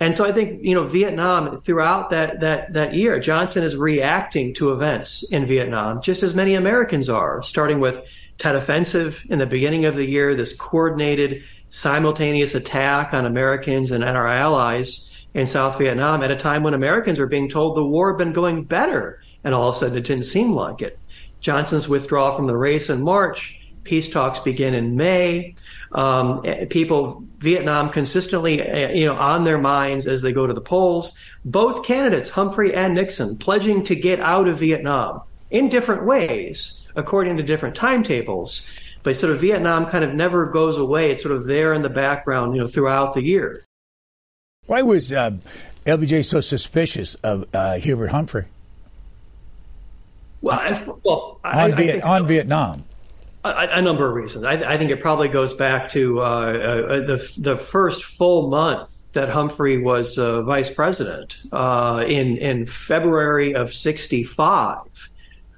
And so I think, you know, Vietnam throughout that, that, that year, Johnson is reacting to events in Vietnam, just as many Americans are, starting with Tet Offensive in the beginning of the year, this coordinated simultaneous attack on Americans and our allies in South Vietnam at a time when Americans were being told the war had been going better, and all of a sudden it didn't seem like it. Johnson's withdrawal from the race in March, peace talks begin in May. Um, people, Vietnam consistently, eh, you know, on their minds as they go to the polls. Both candidates, Humphrey and Nixon, pledging to get out of Vietnam in different ways, according to different timetables. But sort of Vietnam kind of never goes away. It's sort of there in the background, you know, throughout the year. Why was uh, LBJ so suspicious of uh, Hubert Humphrey? Well, I, well, on, I, Viet- I on Vietnam. A, a, number of reasons. I, I, think it probably goes back to uh, uh, the the first full month that Humphrey was uh, vice president uh, in in February of '65.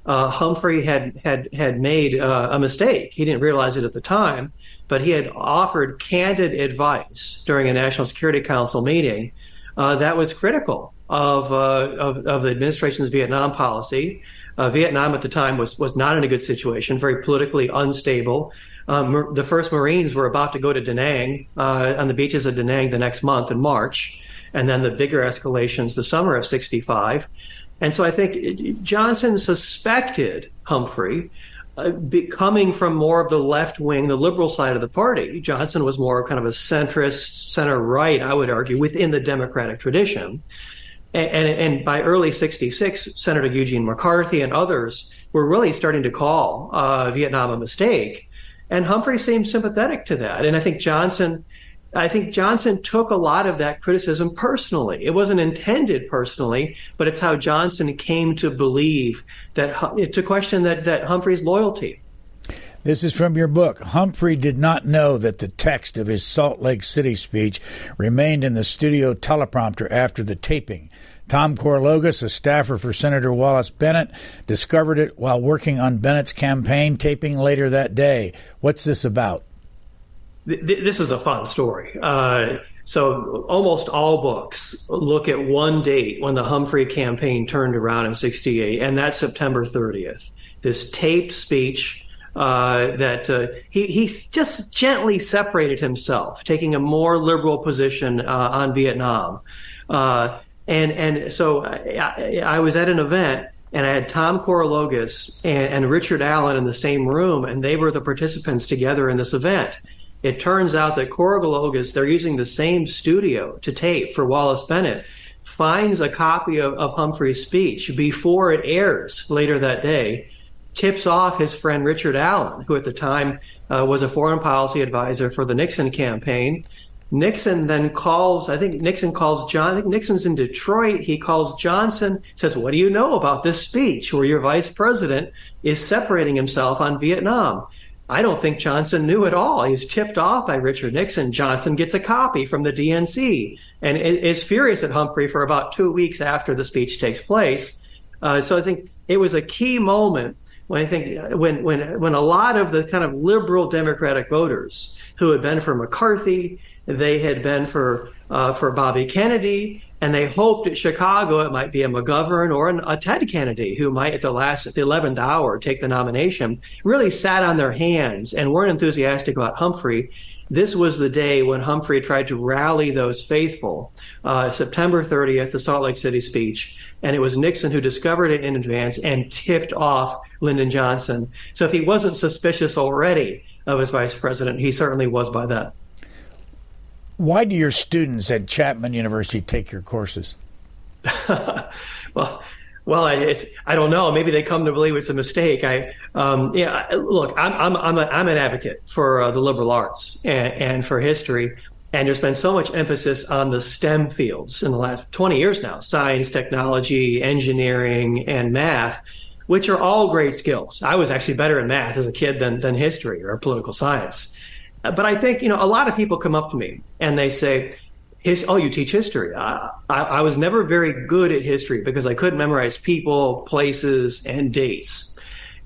Uh, Humphrey had had had made uh, a mistake. He didn't realize it at the time, but he had offered candid advice during a National Security Council meeting uh, that was critical of, uh, of, of the administration's Vietnam policy. Uh, Vietnam at the time was was not in a good situation, very politically unstable. Um, the first Marines were about to go to Da Nang uh, on the beaches of Da Nang the next month in March, and then the bigger escalations the summer of '65. And so I think Johnson suspected Humphrey uh, coming from more of the left wing, the liberal side of the party. Johnson was more kind of a centrist, center right, I would argue, within the Democratic tradition. And, and, and, by early 66, Senator Eugene McCarthy and others were really starting to call uh, Vietnam a mistake. And Humphrey seemed sympathetic to that. And I think Johnson I think Johnson took a lot of that criticism personally. It wasn't intended personally, but it's how Johnson came to believe that to question that, that Humphrey's loyalty. This is from your book. Humphrey did not know that the text of his Salt Lake City speech remained in the studio teleprompter after the taping. Tom Korologos, a staffer for Senator Wallace Bennett, discovered it while working on Bennett's campaign taping later that day. What's this about? Th- this is a fun story. Uh, so almost all books look at one date when the Humphrey campaign turned around in 68, and that's September 30th. This taped speech uh, that uh, he, he just gently separated himself, taking a more liberal position uh, on Vietnam. Uh, and, and so I, I, was at an event and I had Tom Korologos and, and Richard Allen in the same room, and they were the participants together in this event. It turns out that Korologos, they're using the same studio to tape for Wallace Bennett, finds a copy of, of Humphrey's speech before it airs later that day, tips off his friend Richard Allen, who at the time uh, was a foreign policy advisor for the Nixon campaign. Nixon then calls, I think Nixon calls John, Nixon's in Detroit. He calls Johnson, says, What do you know about this speech where your vice president is separating himself on Vietnam? I don't think Johnson knew at all. He's tipped off by Richard Nixon. Johnson gets a copy from the DNC and is furious at Humphrey for about two weeks after the speech takes place. Uh, so I think it was a key moment when I think when when when a lot of the kind of liberal Democratic voters who had been for McCarthy, they had been for uh, for Bobby Kennedy, and they hoped at Chicago it might be a McGovern or an, a Ted Kennedy who might at the last at the 11th hour take the nomination really sat on their hands and weren't enthusiastic about Humphrey. This was the day when Humphrey tried to rally those faithful uh, September 30th the Salt Lake City speech. And it was Nixon who discovered it in advance and tipped off Lyndon Johnson. So if he wasn't suspicious already of his vice president he certainly was by that why do your students at Chapman University take your courses? well, well, it's, I don't know. Maybe they come to believe it's a mistake. I, um, yeah, look, I'm, I'm, I'm, a, I'm an advocate for uh, the liberal arts and, and, for history. And there's been so much emphasis on the STEM fields in the last 20 years now science, technology, engineering, and math, which are all great skills. I was actually better in math as a kid than, than history or political science. But I think, you know, a lot of people come up to me and they say, oh, you teach history. I, I, I was never very good at history because I couldn't memorize people, places, and dates.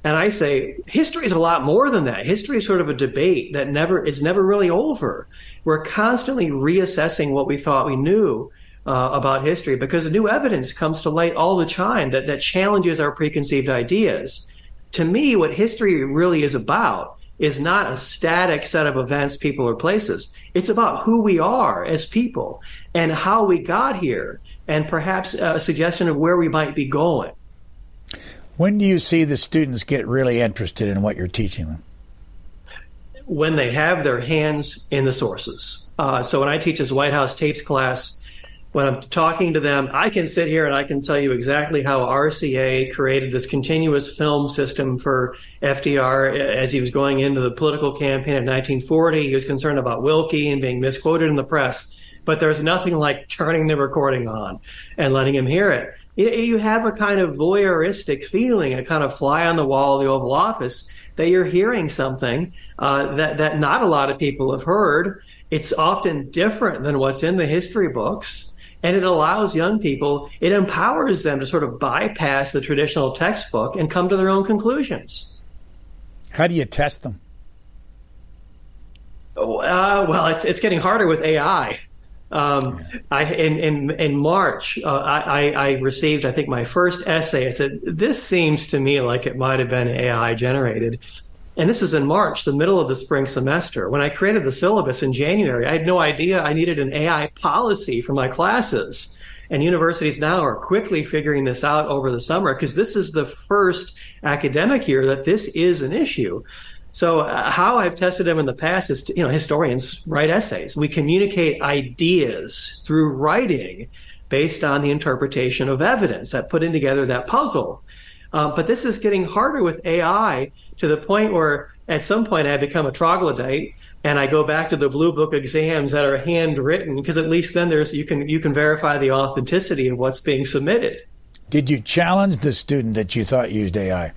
And I say, history is a lot more than that. History is sort of a debate that never is never really over. We're constantly reassessing what we thought we knew uh, about history because new evidence comes to light all the time that, that challenges our preconceived ideas. To me, what history really is about is not a static set of events, people, or places. It's about who we are as people and how we got here, and perhaps a suggestion of where we might be going. When do you see the students get really interested in what you're teaching them? When they have their hands in the sources. Uh, so when I teach this White House tapes class, when I'm talking to them, I can sit here and I can tell you exactly how RCA created this continuous film system for FDR as he was going into the political campaign in 1940. He was concerned about Willkie and being misquoted in the press. But there's nothing like turning the recording on and letting him hear it. You have a kind of voyeuristic feeling, a kind of fly on the wall of the Oval Office that you're hearing something uh, that, that not a lot of people have heard. It's often different than what's in the history books and it allows young people, it empowers them to sort of bypass the traditional textbook and come to their own conclusions. How do you test them? Oh, uh, well, it's it's getting harder with AI. Um, I in in in March, uh, I I received I think my first essay. I said this seems to me like it might have been AI generated, and this is in March, the middle of the spring semester. When I created the syllabus in January, I had no idea I needed an AI policy for my classes. And universities now are quickly figuring this out over the summer because this is the first academic year that this is an issue. So uh, how I've tested them in the past is, to, you know, historians write essays. We communicate ideas through writing based on the interpretation of evidence that putting together that puzzle. Uh, but this is getting harder with AI to the point where at some point I become a troglodyte and I go back to the blue book exams that are handwritten because at least then there's you can you can verify the authenticity of what's being submitted. Did you challenge the student that you thought used AI?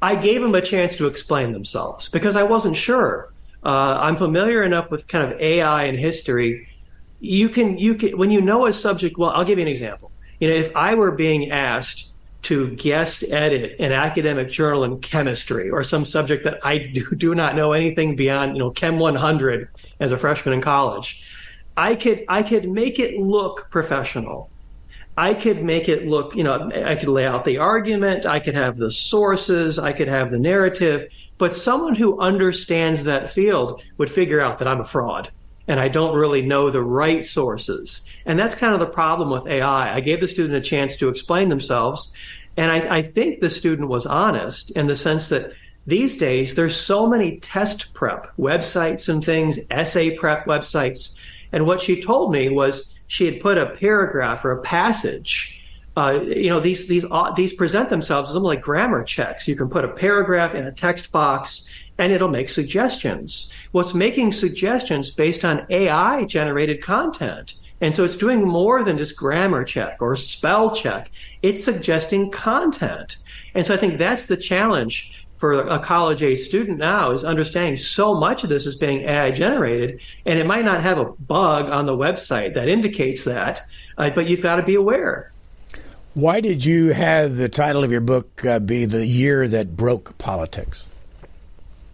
I gave them a chance to explain themselves because I wasn't sure. Uh, I'm familiar enough with kind of AI and history. You can you can when you know a subject well. I'll give you an example. You know, if I were being asked to guest edit an academic journal in chemistry or some subject that I do, do not know anything beyond, you know, Chem 100 as a freshman in college. I could I could make it look professional. I could make it look, you know, I could lay out the argument, I could have the sources, I could have the narrative, but someone who understands that field would figure out that I'm a fraud and I don't really know the right sources. And that's kind of the problem with AI. I gave the student a chance to explain themselves. And I, I think the student was honest in the sense that these days there's so many test prep websites and things, essay prep websites. And what she told me was she had put a paragraph or a passage uh, you know these these uh, these present themselves as like grammar checks. You can put a paragraph in a text box, and it'll make suggestions. Well, making suggestions based on AI generated content. And so it's doing more than just grammar check or spell check. It's suggesting content. And so I think that's the challenge for a college age student now is understanding so much of this is being AI generated, and it might not have a bug on the website that indicates that, uh, but you've got to be aware. Why did you have the title of your book uh, be The Year That Broke Politics?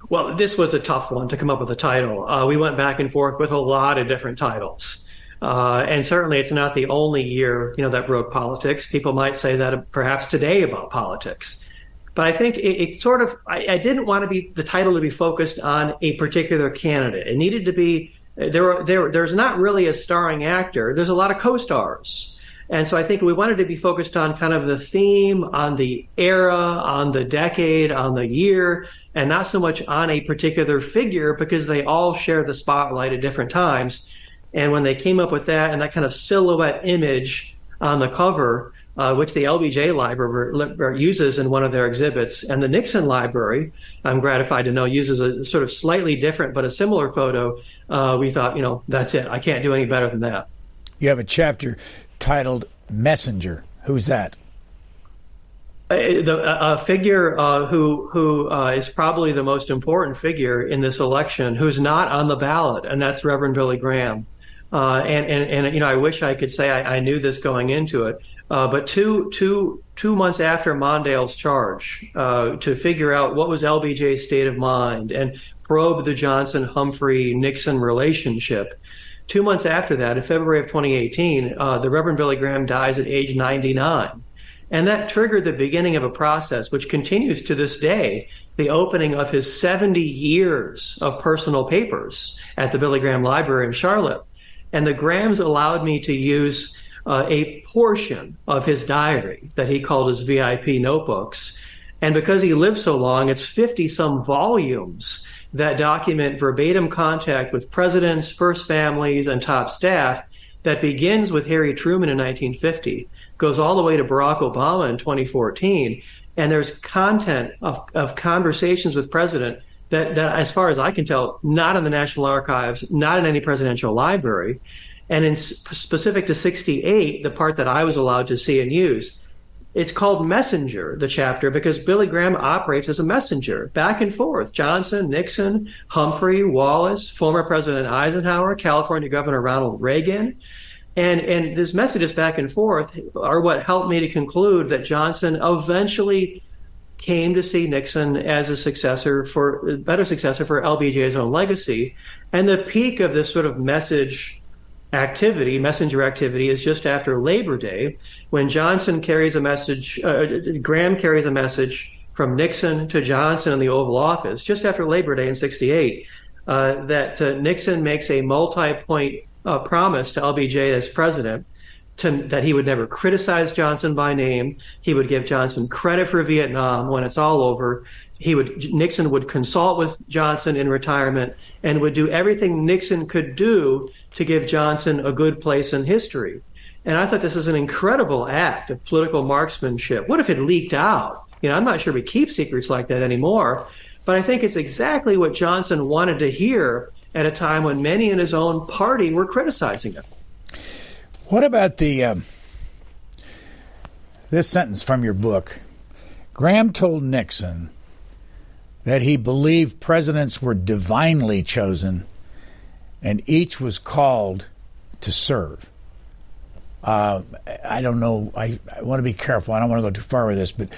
Well, this was a tough one to come up with a title. Uh, we went back and forth with a lot of different titles. Uh, and certainly it's not the only year, you know, that broke politics. People might say that perhaps today about politics. But I think it, it sort of, I, I, didn't want to be the title to be focused on a particular candidate. It needed to be, there, there, there's not really a starring actor. There's a lot of co-stars. And so I think we wanted to be focused on kind of the theme, on the era, on the decade, on the year, and not so much on a particular figure because they all share the spotlight at different times. And when they came up with that and that kind of silhouette image on the cover, uh, which the LBJ library uses in one of their exhibits. And the Nixon library, I'm gratified to know, uses a sort of slightly different but a similar photo. Uh, we thought, you know, that's it. I can't do any better than that. You have a chapter titled Messenger. Who's that? A, uh, the, a figure uh, who who uh, is probably the most important figure in this election, who's not on the ballot, and that's Reverend Billy Graham. Uh, and, and, and, you know, I wish I could say I, I knew this going into it. Uh, but two, two, two months after Mondale's charge, uh, to figure out what was LBJ's state of mind and probe the Johnson Humphrey Nixon relationship. Two months after that, in February of 2018, uh, the Reverend Billy Graham dies at age 99. And that triggered the beginning of a process which continues to this day, the opening of his 70 years of personal papers at the Billy Graham Library in Charlotte. And the Grahams allowed me to use uh, a portion of his diary that he called his VIP notebooks. And because he lived so long, it's 50 some volumes that document verbatim contact with presidents, first families, and top staff that begins with Harry Truman in 1950, goes all the way to Barack Obama in 2014. And there's content of, of conversations with president that, that, as far as I can tell, not in the National Archives, not in any presidential library. And in specific to 68, the part that I was allowed to see and use, it's called Messenger, the chapter, because Billy Graham operates as a messenger back and forth. Johnson, Nixon, Humphrey, Wallace, former President Eisenhower, California Governor Ronald Reagan. And, and these messages back and forth are what helped me to conclude that Johnson eventually came to see Nixon as a successor for better successor for LBJ's own legacy. And the peak of this sort of message activity, messenger activity, is just after Labor Day when Johnson carries a message, uh, Graham carries a message from Nixon to Johnson in the Oval Office just after Labor Day in 68 uh, that uh, Nixon makes a multi point uh, promise to LBJ as president. To, that he would never criticize Johnson by name. He would give Johnson credit for Vietnam when it's all over. He would Nixon would consult with Johnson in retirement and would do everything Nixon could do to give Johnson a good place in history. And I thought this was an incredible act of political marksmanship. What if it leaked out? You know, I'm not sure we keep secrets like that anymore, but I think it's exactly what Johnson wanted to hear at a time when many in his own party were criticizing him. What about the um, this sentence from your book? Graham told Nixon that he believed presidents were divinely chosen and each was called to serve. Uh, I don't know. I, I, want to be careful. I don't want to go too far with this, but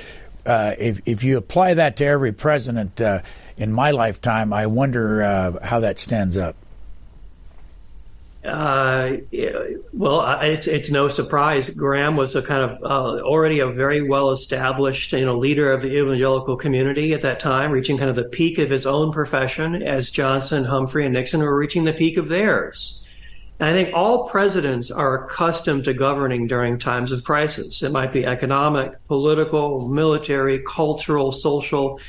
uh, if if you apply that to every president uh, in my lifetime, I wonder uh, how that stands up. Uh, well, it's it's no surprise. Graham was a kind of uh, already a very well established, you know, leader of the evangelical community at that time, reaching kind of the peak of his own profession as Johnson, Humphrey, and Nixon were reaching the peak of theirs. And I think all presidents are accustomed to governing during times of crisis. It might be economic, political, military, cultural, social.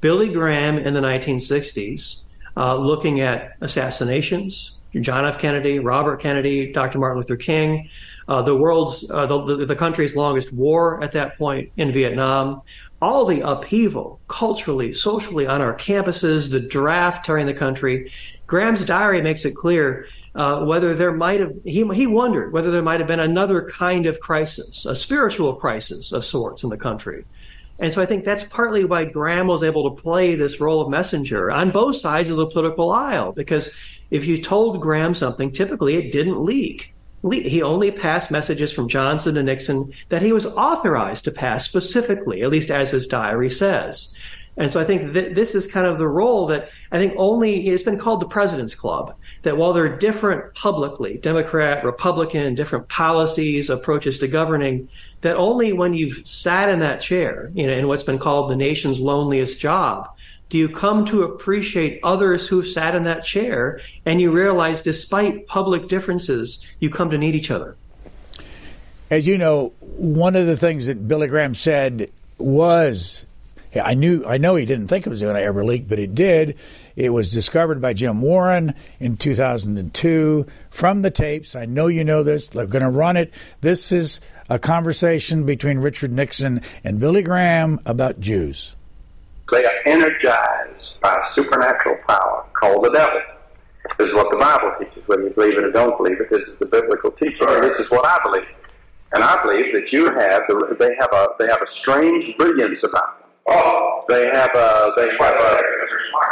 Billy Graham in the 1960s, uh, looking at assassinations, John F. Kennedy, Robert Kennedy, Dr. Martin Luther King, uh, the world's, uh, the, the country's longest war at that point in Vietnam, all the upheaval culturally, socially on our campuses, the draft tearing the country. Graham's diary makes it clear uh, whether there might have, he, he wondered whether there might have been another kind of crisis, a spiritual crisis of sorts in the country. And so I think that's partly why Graham was able to play this role of messenger on both sides of the political aisle, because if you told Graham something, typically it didn't leak. He only passed messages from Johnson to Nixon that he was authorized to pass specifically, at least as his diary says. And so I think th- this is kind of the role that I think only it's been called the President's Club. That while they're different publicly, Democrat, Republican, different policies, approaches to governing, that only when you've sat in that chair, you know, in what's been called the nation's loneliest job, do you come to appreciate others who've sat in that chair and you realize despite public differences, you come to need each other? As you know, one of the things that Billy Graham said was I knew, I know he didn't think it was going to ever leak, but it did. It was discovered by Jim Warren in 2002 from the tapes. I know you know this. They're going to run it. This is a conversation between Richard Nixon and Billy Graham about Jews. They are energized by a supernatural power called the devil. This is what the Bible teaches, whether you believe it or don't believe it. This is the biblical teaching, and this is what I believe. And I believe that you have they have a they have a strange brilliance about them. Oh, they have a they have a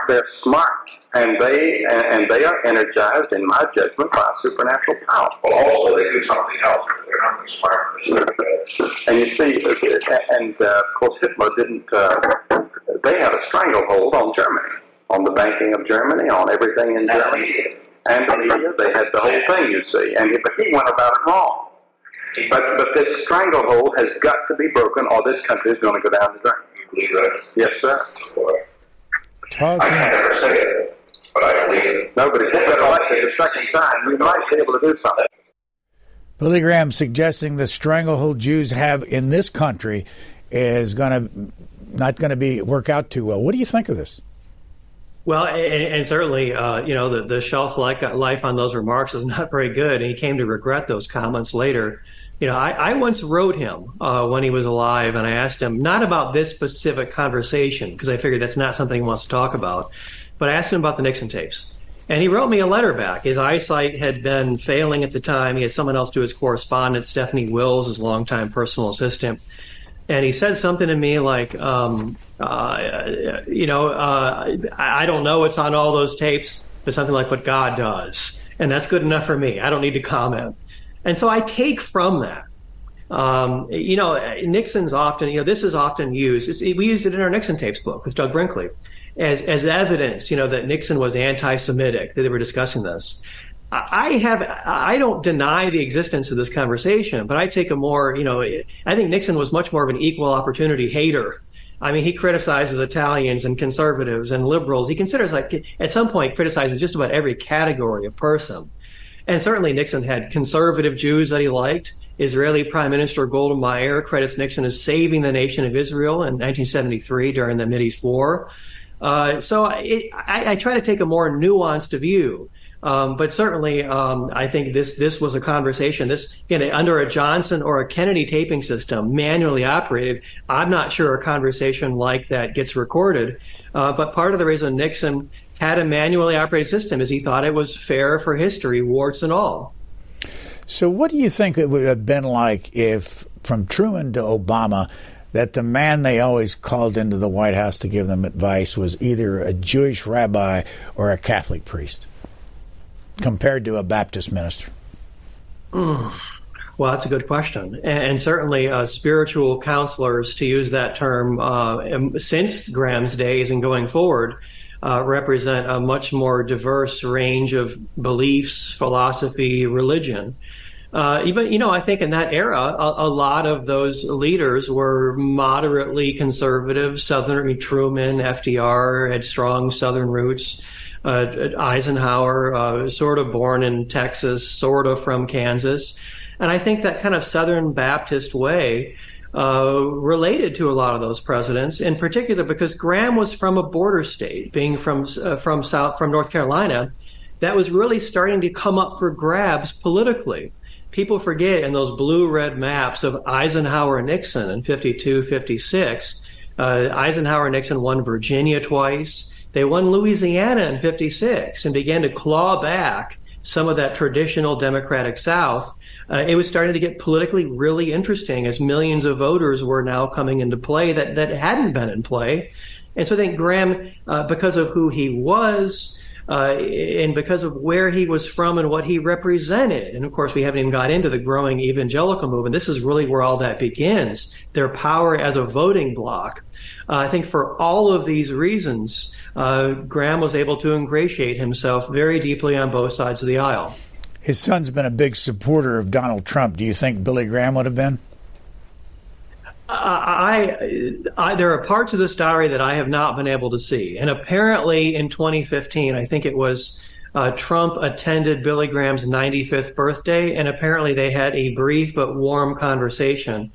they're smart and they and they are energized, in my judgment, by supernatural power. Well, also they do something else. They're not smart. And you see, and uh, of course Hitler didn't. Uh, they had a stranglehold on Germany, on the banking of Germany, on everything in Germany, and the media. They had the whole thing, you see. And but he went about it wrong. But but this stranglehold has got to be broken, or this country is going to go down the drain. Yes, sir. Talking. I can't ever say it, but I believe it. No, but if you get elected the second time, you might be able to do something. Billy Graham suggesting the stranglehold Jews have in this country is going to not going to be work out too well. What do you think of this? Well, and, and certainly, uh, you know, the, the shelf life on those remarks is not very good, and he came to regret those comments later. You know, I, I once wrote him uh, when he was alive, and I asked him not about this specific conversation because I figured that's not something he wants to talk about, but I asked him about the Nixon tapes. And he wrote me a letter back. His eyesight had been failing at the time. He had someone else do his correspondence, Stephanie Wills, his longtime personal assistant. And he said something to me like, um, uh, you know, uh, I don't know what's on all those tapes, but something like what God does. And that's good enough for me. I don't need to comment. And so I take from that. Um, you know, Nixon's often, you know, this is often used. It's, we used it in our Nixon tapes book with Doug Brinkley as, as evidence, you know, that Nixon was anti-Semitic, that they were discussing this. I have, I don't deny the existence of this conversation, but I take a more, you know, I think Nixon was much more of an equal opportunity hater. I mean, he criticizes Italians and conservatives and liberals. He considers, like, at some point, criticizes just about every category of person. And certainly Nixon had conservative Jews that he liked. Israeli Prime Minister Golda Meir credits Nixon as saving the nation of Israel in 1973 during the Mideast War. Uh, so it, I, I, try to take a more nuanced view. Um, but certainly, um, I think this this was a conversation. This again under a Johnson or a Kennedy taping system, manually operated. I'm not sure a conversation like that gets recorded. Uh, but part of the reason Nixon had a manually operated system as he thought it was fair for history, warts and all. So, what do you think it would have been like if, from Truman to Obama, that the man they always called into the White House to give them advice was either a Jewish rabbi or a Catholic priest, compared to a Baptist minister? Mm. Well, that's a good question. And, and certainly, uh, spiritual counselors, to use that term, uh, since Graham's days and going forward, uh, represent a much more diverse range of beliefs, philosophy, religion. Uh, you know, I think in that era, a, a, lot of those leaders were moderately conservative. Southern, I mean, Truman, FDR had strong Southern roots. Uh, Eisenhower, uh, sort of born in Texas, sort of from Kansas, and I think that kind of Southern Baptist way uh, related to a lot of those presidents, in particular because Graham was from a border state, being from uh, from South from North Carolina, that was really starting to come up for grabs politically. People forget in those blue red maps of Eisenhower Nixon in 52, 56. Uh, Eisenhower Nixon won Virginia twice. They won Louisiana in 56 and began to claw back some of that traditional Democratic South uh, it was starting to get politically really interesting as millions of voters were now coming into play that, that hadn't been in play. And so I think Graham, uh, because of who he was, uh, and because of where he was from and what he represented. And of course, we haven't even got into the growing evangelical movement. This is really where all that begins their power as a voting bloc. Uh, I think for all of these reasons, uh, Graham was able to ingratiate himself very deeply on both sides of the aisle. His son's been a big supporter of Donald Trump. Do you think Billy Graham would have been? I, I, there are parts of this diary that I have not been able to see, and apparently in 2015, I think it was uh, Trump attended Billy Graham's 95th birthday, and apparently they had a brief but warm conversation.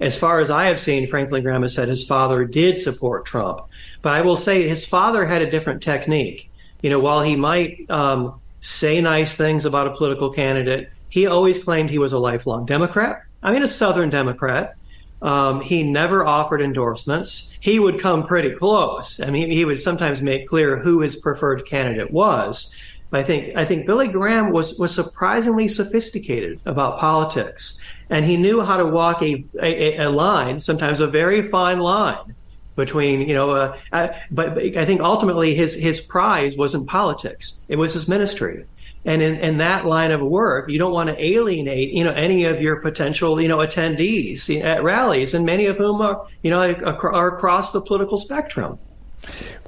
as far as I have seen, Franklin Graham has said his father did support Trump. But I will say his father had a different technique. You know, while he might um, say nice things about a political candidate, he always claimed he was a lifelong Democrat. I mean, a Southern Democrat. Um, he never offered endorsements. He would come pretty close. I mean, he would sometimes make clear who his preferred candidate was. I think I think Billy Graham was was surprisingly sophisticated about politics, and he knew how to walk a a, a line, sometimes a very fine line, between you know. Uh, uh, but, but I think ultimately his his prize wasn't politics; it was his ministry. And in, in that line of work, you don't want to alienate, you know, any of your potential, you know, attendees at rallies, and many of whom are, you know, are across the political spectrum.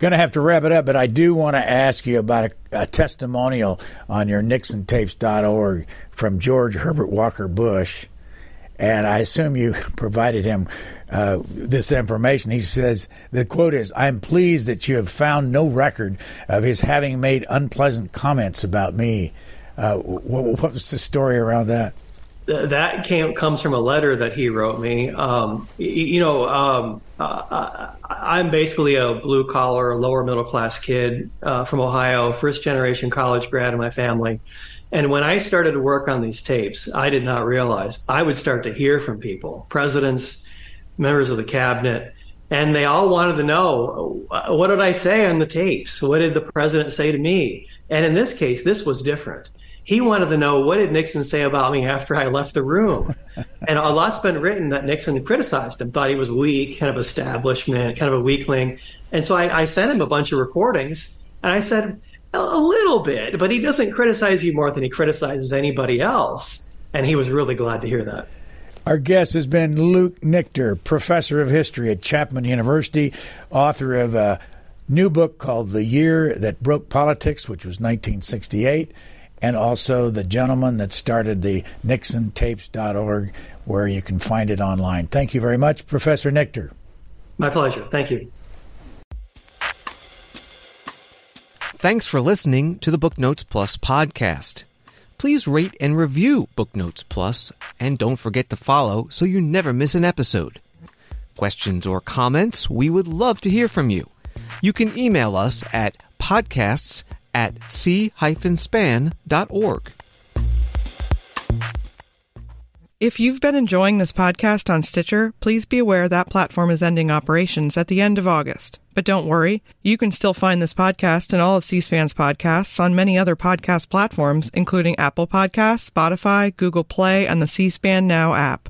Going to have to wrap it up, but I do want to ask you about a, a testimonial on your NixonTapes.org from George Herbert Walker Bush. And I assume you provided him uh, this information. He says the quote is, "I'm pleased that you have found no record of his having made unpleasant comments about me." Uh, what, what was the story around that? that came comes from a letter that he wrote me. Um, you know, um, uh, I'm basically a blue collar, lower middle class kid uh, from Ohio, first generation college grad in my family. And when I started to work on these tapes, I did not realize I would start to hear from people, presidents, members of the cabinet, and they all wanted to know what did I say on the tapes? What did the president say to me? And in this case, this was different he wanted to know what did Nixon say about me after I left the room. and a lot's been written that Nixon criticized him, thought he was weak, kind of establishment, kind of a weakling. And so I, I sent him a bunch of recordings, and I said, a, a little bit, but he doesn't criticize you more than he criticizes anybody else. And he was really glad to hear that. Our guest has been Luke Nichter, professor of history at Chapman University, author of a new book called The Year That Broke Politics, which was 1968 and also the gentleman that started the NixonTapes.org, where you can find it online. Thank you very much, Professor Nichter. My pleasure. Thank you. Thanks for listening to the Booknotes Plus podcast. Please rate and review Booknotes Plus, and don't forget to follow so you never miss an episode. Questions or comments, we would love to hear from you. You can email us at podcasts at c-span.org. If you've been enjoying this podcast on Stitcher, please be aware that platform is ending operations at the end of August. But don't worry, you can still find this podcast and all of C SPAN's podcasts on many other podcast platforms, including Apple Podcasts, Spotify, Google Play, and the C SPAN Now app.